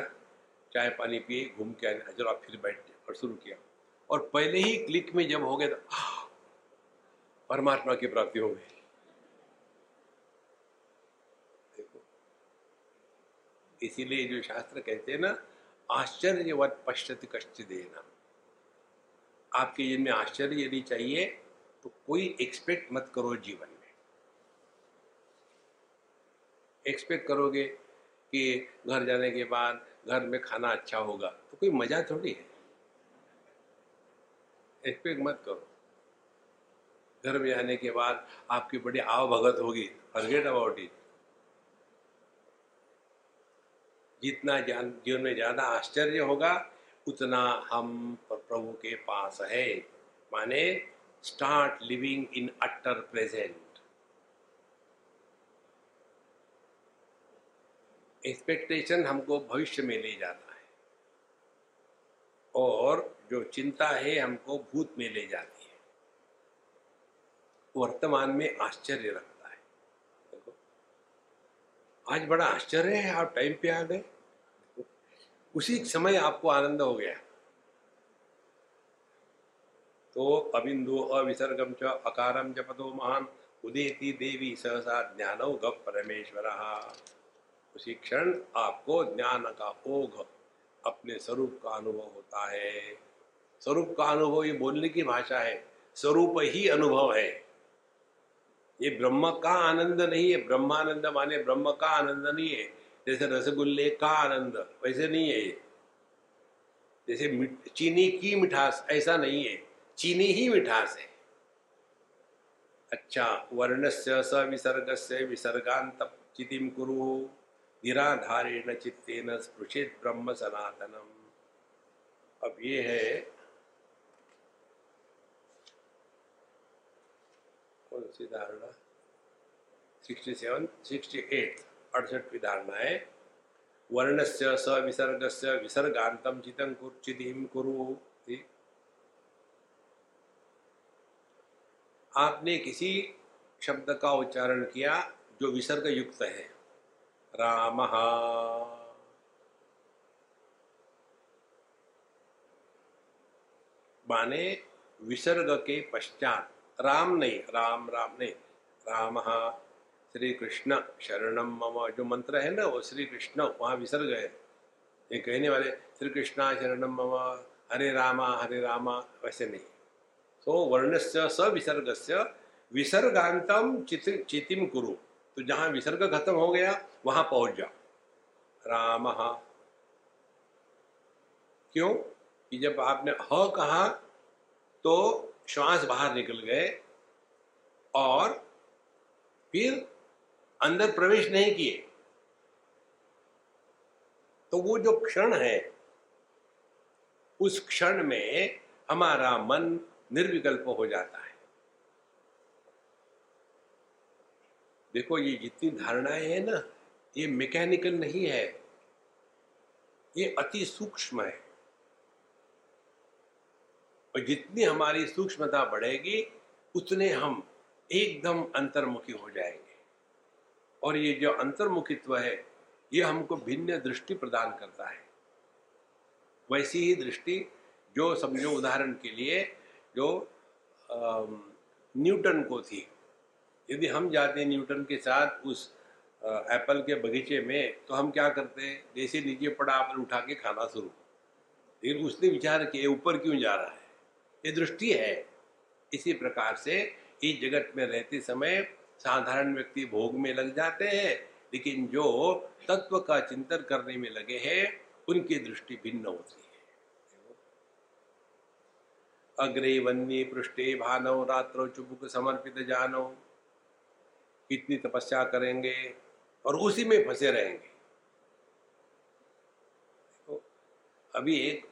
चाय पानी पिए, घूम के आने चलो आप फिर बैठ और शुरू किया। और पहले ही क्लिक में जब हो गया तो परमात्मा की प्राप्ति हो गई। इसीलिए जो शास्त्र कहते हैं ना, आश्चर्यवत पश्चित कष्ट देना आपके जिनमें आश्चर्य यदि चाहिए तो कोई एक्सपेक्ट मत करो जीवन में। एक्सपेक्ट करोगे कि घर जाने के बाद घर में खाना अच्छा होगा तो कोई मज़ा थोड़ी है। एक्सपेक्ट मत करो। घर में आने के बाद आपकी बड़ी आवभगत होगी फॉरगेट अबाउट इट जितना ज्ञान, जीवन में ज़्यादा आश्चर्य होगा, उतना हम प्रभु के पास है। माने start living in utter present expectation हमको भविष्य में ले जाता है। और जो चिंता है, हमको भूत में ले जाती है। वर्तमान में आश्चर्य रखता है। आज बड़ा आश्चर्य है, आप टाइम पे आ गए। उसी समय आपको आनंद हो गया। तो अबिंदु अविसर्गम च अकारम जपदो महान, उदेती देवी सहसा ज्ञानो गप परमेश्वर। उसी क्षण आपको ज्ञान का ओघ अपने स्वरूप का अनुभव होता है। स्वरूप का अनुभव ये बोलने की भाषा है, स्वरूप ही अनुभव है। ये ब्रह्म का आनंद नहीं है, ब्रह्मानंद माने ब्रह्म का आनंद नहीं है। जैसे रसगुल्ले का आनंद वैसे नहीं है जैसे चीनी की मिठास, ऐसा नहीं है। चीनी ही मिठास है। अच्छा वर्ण से सविसर्ग से विसर्गांत चितिम कुरु। निराधारेण चित्तेन स्पृशित ब्रह्म सनातनम। अब ये है, कौन सी धारणा? Sixty seven, sixty eight. अड़सठवीं धारणा है वर्ण से सविसर्ग से विसर्गांतम चितम कुचितिम कुरु आपने किसी शब्द का उच्चारण किया जो विसर्ग युक्त है। राम। माने विसर्ग के पश्चात। राम नहीं, राम राम नहीं। राम। श्री कृष्ण शरणम मम जो मंत्र है ना, वो श्री कृष्ण वहाँ विसर्ग है। ये कहने वाले श्री कृष्णा शरणम मम, हरे रामा हरे रामा, वैसे नहीं। तो वर्ण से सविसर्ग से विसर्गांतम चित चितिम कुरु। तो जहाँ विसर्ग खत्म हो गया, वहाँ पहुँच जाओ। राम क्यों? कि जब आपने ह कहा तो श्वास बाहर निकल गए और फिर अंदर प्रवेश नहीं किए। तो वो जो क्षण है, उस क्षण में हमारा मन निर्विकल्प हो जाता है। देखो, ये जितनी धारणाएँ हैं ना, ये मैकेनिकल नहीं है। ये अति सूक्ष्म है। और जितनी हमारी सूक्ष्मता बढ़ेगी, उतने हम एकदम अंतर्मुखी हो जाएँगे। और ये जो अंतर्मुखित्व है, ये हमको भिन्न दृष्टि प्रदान करता है। वैसी ही दृष्टि जो समझो उदाहरण के लिए जो न्यूटन को थी। यदि हम जाते न्यूटन के साथ उस एप्पल के बगीचे में तो हम क्या करते जैसे नीचे पड़ा आपने उठा के खाना शुरू। लेकिन उसने विचार किया ऊपर क्यों जा रहा है? ये दृष्टि है। इसी प्रकार से इस जगत में रहते समय साधारण व्यक्ति भोग में लग जाते हैं, लेकिन जो तत्व का चिंतन करने में लगे हैं, उनकी दृष्टि भिन्न होती है। अग्रे वन्य पृष्ठे भानव रात्रो चुबुक समर्पित जानो, कितनी तपस्या करेंगे और उसी में फंसे रहेंगे। तो अभी एक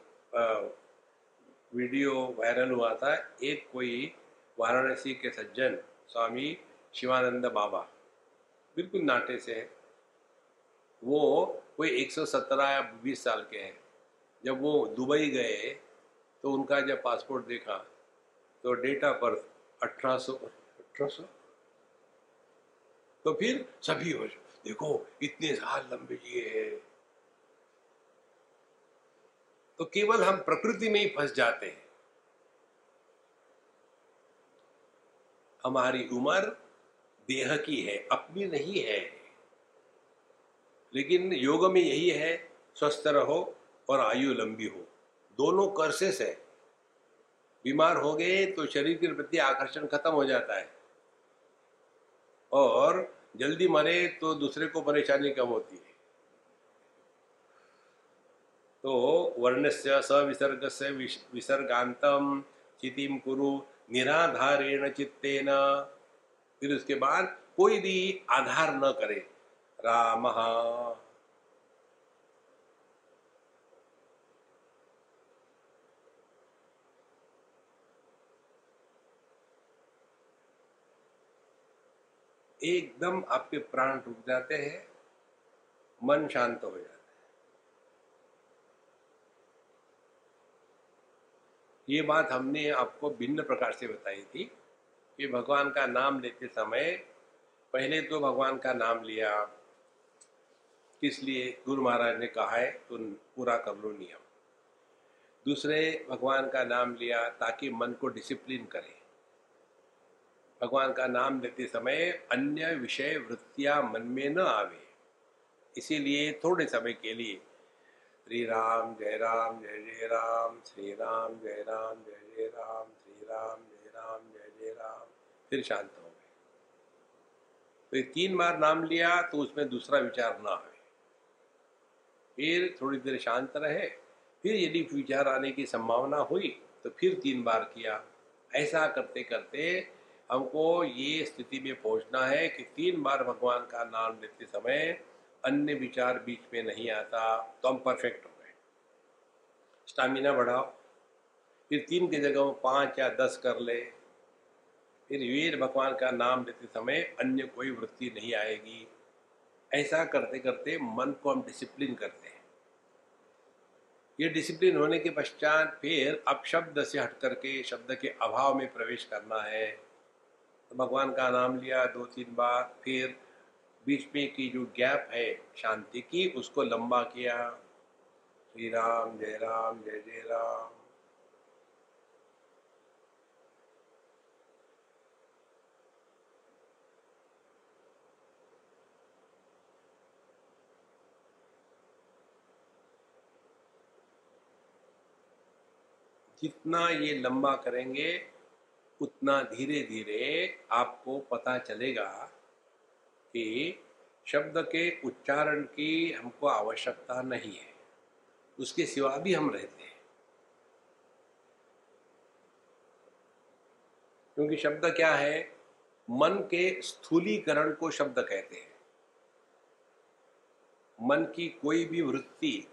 वीडियो वायरल हुआ था, एक कोई वाराणसी के सज्जन, स्वामी शिवानंद बाबा, बिल्कुल नाटे से है। वो कोई 117 या 20 साल के हैं। जब वो दुबई गए तो उनका जब पासपोर्ट देखा तो डेट ऑफ़ बर्थ अठारह सौ अठारह सौ? तो फिर सभी हो देखो, इतने साल लंबे जिए हैं। तो केवल हम प्रकृति में ही फंस जाते हैं। हमारी उम्र देह की है, अपनी नहीं है। लेकिन योग में यही है, स्वस्थ रहो और आयु लंबी हो। दोनों कर्सेस है। बीमार हो गए तो शरीर के प्रति आकर्षण खत्म हो जाता है। और जल्दी मरे तो दूसरे को परेशानी कम होती है। तो वर्ण से सविसर्ग से विसर्गांतम चितिम कुरु निराधारेण चित्तेन। फिर उसके बाद कोई भी आधार न करे। राम एकदम आपके प्राण रुक जाते हैं, मन शांत हो जाता है। ये बात हमने आपको भिन्न प्रकार से बताई थी। कि भगवान का नाम लेते समय पहले तो भगवान का नाम लिया। किस लिए? गुरु महाराज ने कहा है तो पूरा कर लो नियम। दूसरे, भगवान का नाम लिया ताकि मन को डिसिप्लिन करें। भगवान का नाम लेते समय अन्य विषय वृत्तियाँ मन में न आवे। इसीलिए थोड़े समय के लिए श्री राम, जय राम, जय जय राम, श्री राम, जय राम, जय जय राम, श्री राम जय राम जय जय राम फिर शांत हो गए। तो तीन बार नाम लिया तो उसमें दूसरा विचार ना आए। फिर थोड़ी देर शांत रहे, फिर यदि विचार आने की संभावना हुई तो फिर तीन बार किया। ऐसा करते करते हमको ये स्थिति में पहुँचना है कि तीन बार भगवान का नाम लेते समय अन्य विचार बीच में नहीं आता तो हम परफेक्ट हो गए। स्टामिना बढ़ाओ। फिर तीन की जगह पाँच या दस कर ले। फिर वीर भगवान का नाम लेते समय अन्य कोई वृत्ति नहीं आएगी। ऐसा करते करते मन को हम डिसिप्लिन करते हैं। ये डिसिप्लिन होने के पश्चात फिर अब शब्द से हट करके शब्द के अभाव में प्रवेश करना है। तो भगवान का नाम लिया दो तीन बार, फिर बीच में की जो गैप है शांति की, उसको लंबा किया। श्री राम, जय राम, जय जय राम। जितना ये लंबा करेंगे, उतना धीरे धीरे आपको पता चलेगा कि शब्द के उच्चारण की हमको आवश्यकता नहीं है। उसके सिवा भी हम रहते हैं। क्योंकि शब्द क्या है? मन के स्थूलीकरण को शब्द कहते हैं। मन की कोई भी वृत्ति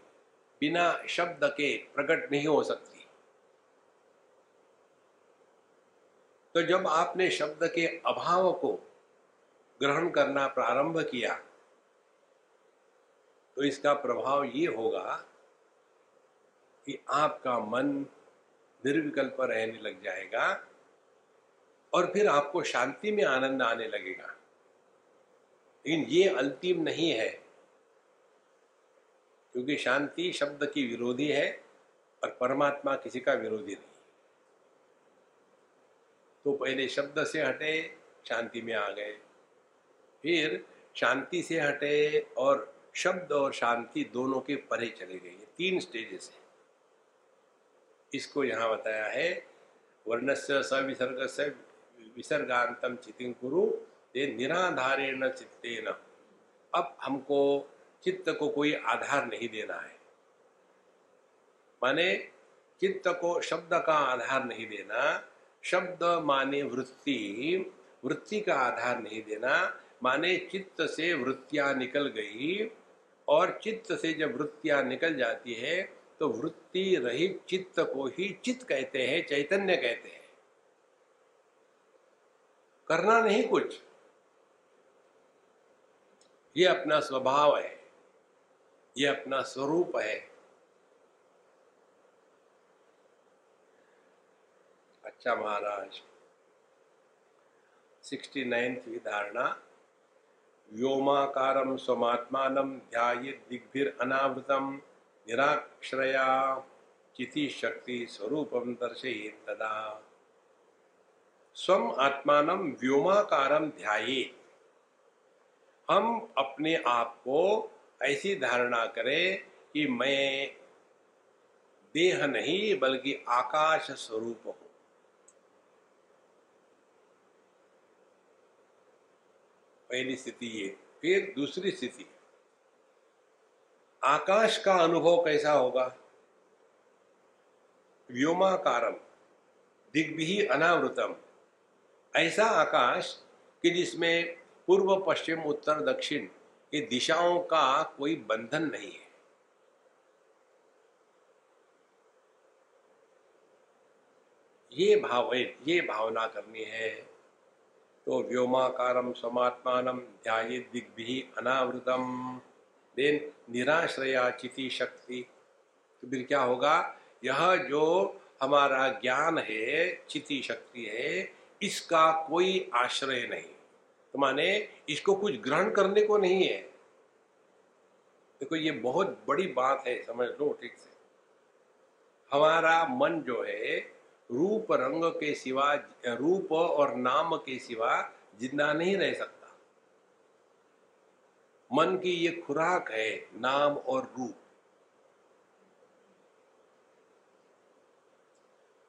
बिना शब्द के प्रकट नहीं हो सकती। तो जब आपने शब्द के अभाव को ग्रहण करना प्रारंभ किया तो इसका प्रभाव ये होगा कि आपका मन निर्विकल्प रहने लग जाएगा और फिर आपको शांति में आनंद आने लगेगा। लेकिन ये अंतिम नहीं है, क्योंकि शांति शब्द की विरोधी है और परमात्मा किसी का विरोधी नहीं। तो पहले शब्द से हटे, शांति में आ गए। फिर शांति से हटे और शब्द और शांति दोनों के परे चले गए तीन स्टेजेस है। इसको यहाँ बताया है वर्ण से सविसर्ग से विसर्गांतम चितिं कुरु ये निराधारेण चित्तेन। अब हमको चित्त को कोई आधार नहीं देना है। माने चित्त को शब्द का आधार नहीं देना शब्द माने वृत्ति वृत्ति का आधार नहीं देना, माने चित्त से वृत्तियाँ निकल गई और चित्त से जब वृत्तियाँ निकल जाती है तो वृत्ति रहित चित्त को ही चित्त कहते हैं, चैतन्य कहते हैं। करना नहीं कुछ। ये अपना स्वभाव है, ये अपना स्वरूप है। अच्छा महाराज। सिक्सटी नाइन्थ धारणा व्योमाकारम स्वमात्मान ध्याय दिग्भिर अनावृतम निराश्रया चिति शक्ति स्वरूपम दर्शयेत तदा। स्वम आत्मान व्योमाकारम ध्याये हम अपने आप को ऐसी धारणा करें कि मैं देह नहीं, बल्कि आकाश स्वरूप हूँ। पहली स्थिति ये, फिर दूसरी स्थिति। आकाश का अनुभव कैसा होगा? व्योमाकारम दिग्भी अनावृतम। ऐसा आकाश कि जिसमें पूर्व, पश्चिम, उत्तर, दक्षिण ये दिशाओं का कोई बंधन नहीं है। ये भाव, ये भावना करनी है। तो व्योमाकारम समात्मान दिग्भि अनावृतम। देन निराश्रया चिति शक्ति। तो फिर क्या होगा? यह जो हमारा ज्ञान है, चिति शक्ति है, इसका कोई आश्रय नहीं। तो माने इसको कुछ ग्रहण करने को नहीं है। देखो, ये बहुत बड़ी बात है, समझ लो, ठीक से। हमारा मन जो है रूप रंग के सिवा, रूप और नाम के सिवा ज़िंदा नहीं रह सकता। मन की ये खुराक है नाम और रूप।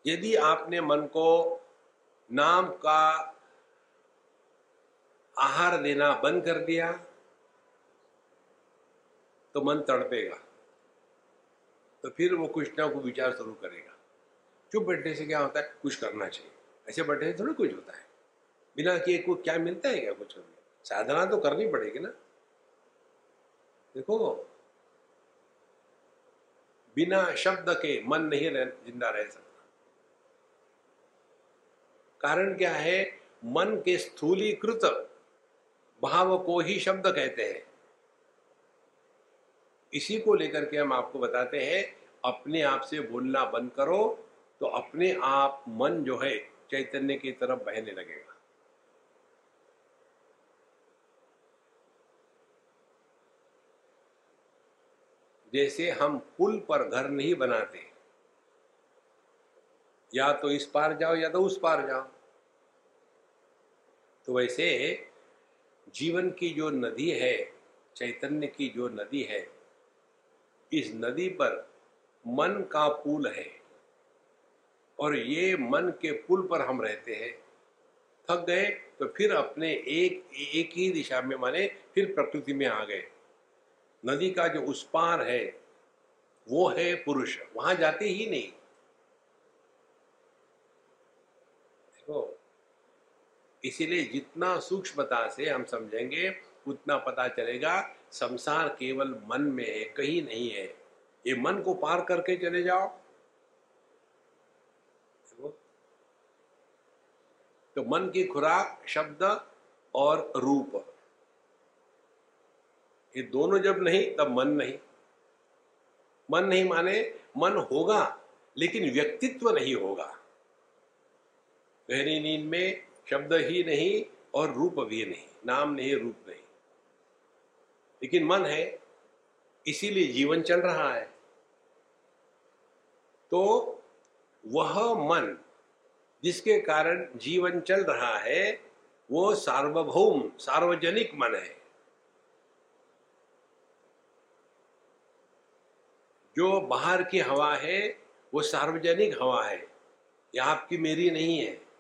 यदि आपने मन को नाम का आहार देना बंद कर दिया तो मन तड़पेगा। तो फिर वो कुछ ना कुछ विचार शुरू करेगा। चुप बैठने से क्या होता है? कुछ करना चाहिए। ऐसे बैठने से थोड़ा कुछ होता है। बिना किए को क्या मिलता है क्या कुछ? साधना तो करनी पड़ेगी ना। देखो बिना शब्द के मन नहीं रह, ज़िंदा रह सकता। कारण क्या है? मन के स्थूलीकृत भाव को ही शब्द कहते हैं। इसी को लेकर के हम आपको बताते हैं अपने आप से बोलना बंद करो। तो अपने आप मन जो है चैतन्य की तरफ़ बहने लगेगा। जैसे हम पुल पर घर नहीं बनाते, या तो इस पार जाओ या तो उस पार जाओ। तो वैसे जीवन की जो नदी है, चैतन्य की जो नदी है, इस नदी पर मन का पुल है। और ये मन के पुल पर हम रहते हैं। थक गए तो फिर अपने एक एक ही दिशा में, माने फिर प्रकृति में आ गए। नदी का जो उस पार है, वो है पुरुष, वहाँ जाते ही नहीं। देखो, इसीलिए जितना सूक्ष्मता से हम समझेंगे, उतना पता चलेगा, संसार केवल मन में है, कहीं नहीं है। ये मन को पार करके चले जाओ। तो मन की खुराक, शब्द और रूप। ये दोनों जब नहीं, तब मन नहीं। मन नहीं माने, मन होगा, लेकिन व्यक्तित्व नहीं होगा। गहरी नींद में शब्द ही नहीं और रूप भी नहीं, नाम नहीं, रूप नहीं। लेकिन मन है, इसीलिए जीवन चल रहा है। तो वह मन जिसके कारण जीवन चल रहा है, वो सार्वभौम, सार्वजनिक मन है। जो बाहर की हवा है, वो सार्वजनिक हवा है। यह आपकी मेरी नहीं है।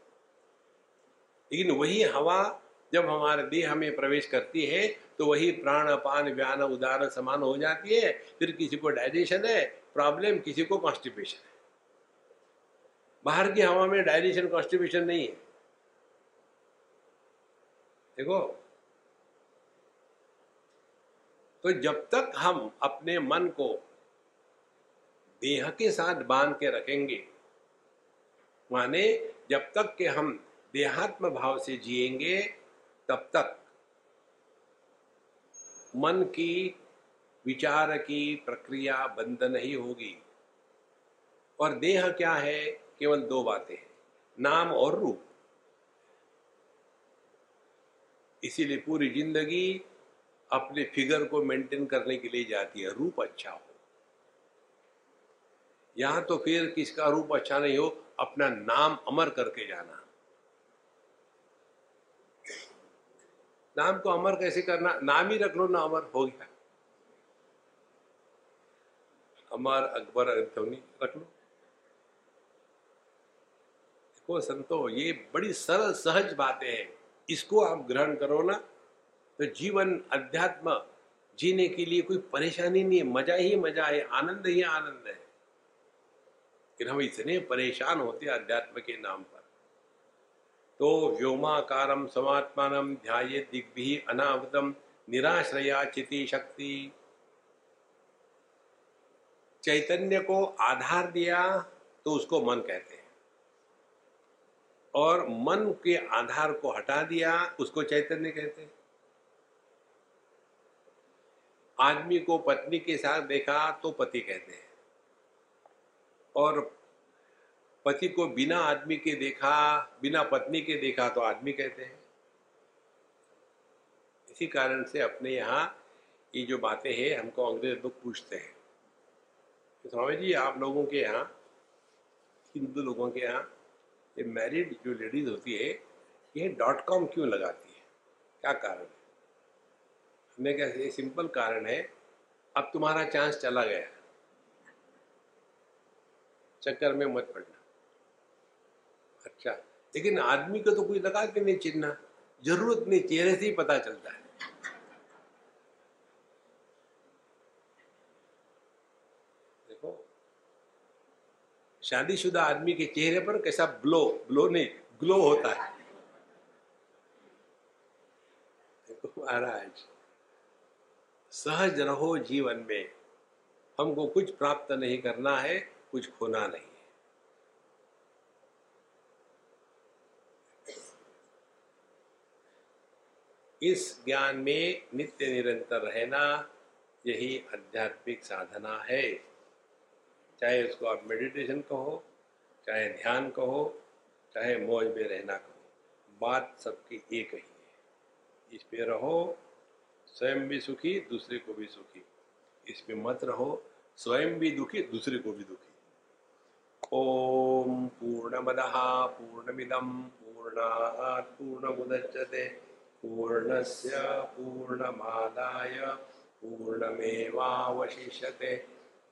लेकिन वही हवा जब हमारे देह में प्रवेश करती है तो वही प्राण, अपान, व्यान उदान समान हो जाती है। फिर किसी को डाइजेशन है प्रॉब्लम किसी को कॉन्स्टिपेशन है। बाहर की हवा में डाइजेशन कॉन्स्टिपेशन नहीं है। देखो। तो जब तक हम अपने मन को देह के साथ बाँध के रखेंगे, माने जब तक के हम देहात्म भाव से जिएँगे, तब तक मन की, विचार की प्रक्रिया बंद नहीं होगी। और देह क्या है? केवल दो बातें हैं, नाम और रूप। इसीलिए पूरी ज़िंदगी अपने फिगर को मेंटेन करने के लिए जाती है, रूप अच्छा हो। यहाँ तो फिर किसका रूप अच्छा नहीं हो, अपना नाम अमर करके जाना। नाम को अमर कैसे करना? नाम ही रख लो ना अमर, हो गया। अमर, अकबर अग्नि रख लो। देखो संतो, ये बड़ी सरल, सहज बातें हैं। इसको आप ग्रहण करो ना तो जीवन अध्यात्म जीने के लिए कोई परेशानी नहीं है। मज़ा ही मज़ा है, आनंद ही आनंद है। लेकिन हम इतने परेशान होते हैं अध्यात्म के नाम पर। तो व्योमाकारम समात्मान ध्याय दिग्भि अनावृतम निराश्रया चिति शक्ति। चैतन्य को आधार दिया तो उसको मन कहते हैं। और मन के आधार को हटा दिया, उसको चैतन्य कहते हैं। आदमी को पत्नी के साथ देखा तो पति कहते हैं। और पति को बिना आदमी के देखा, बिना पत्नी के देखा तो आदमी कहते हैं। इसी कारण से अपने यहाँ ये जो बातें हैं, हमको अंग्रेज़ लोग पूछते हैं। तो स्वामी जी, आप लोगों के यहाँ, हिंदू लोगों के यहाँ ये मैरिड जो लेडीज़ होती है, ये डॉट कॉम क्यों लगाती है? क्या कारण है? हमने ये सिंपल कारण है? अब तुम्हारा चांस चला गया। चक्कर में मत पड़ना। अच्छा लेकिन आदमी को तो कोई लगा के नहीं चिन्ह ज़रूरत नहीं, चेहरे से ही पता चलता है देखो शादीशुदा आदमी के चेहरे पर कैसा ब्लो ब्लो नहीं ग्लो होता है। महाराज, सहज रहो जीवन में। हमको कुछ प्राप्त नहीं करना है, कुछ खोना नहीं इस ज्ञान में नित्य निरंतर रहना यही आध्यात्मिक साधना है। चाहे उसको आप मेडिटेशन कहो, चाहे ध्यान कहो, चाहे मौज में रहना कहो, बात सबकी एक ही है। इस पे रहो, स्वयं भी सुखी, दूसरे को भी सुखी। इसमें मत रहो, स्वयं भी दुखी, दूसरे को भी दुखी। ओम पूर्ण पूर्णमदः पूर्णमिदं पूर्णात् पूर्णमुदच्यते पूर्णस्य पूर्णमादाय पूर्णमेवावशिष्यते।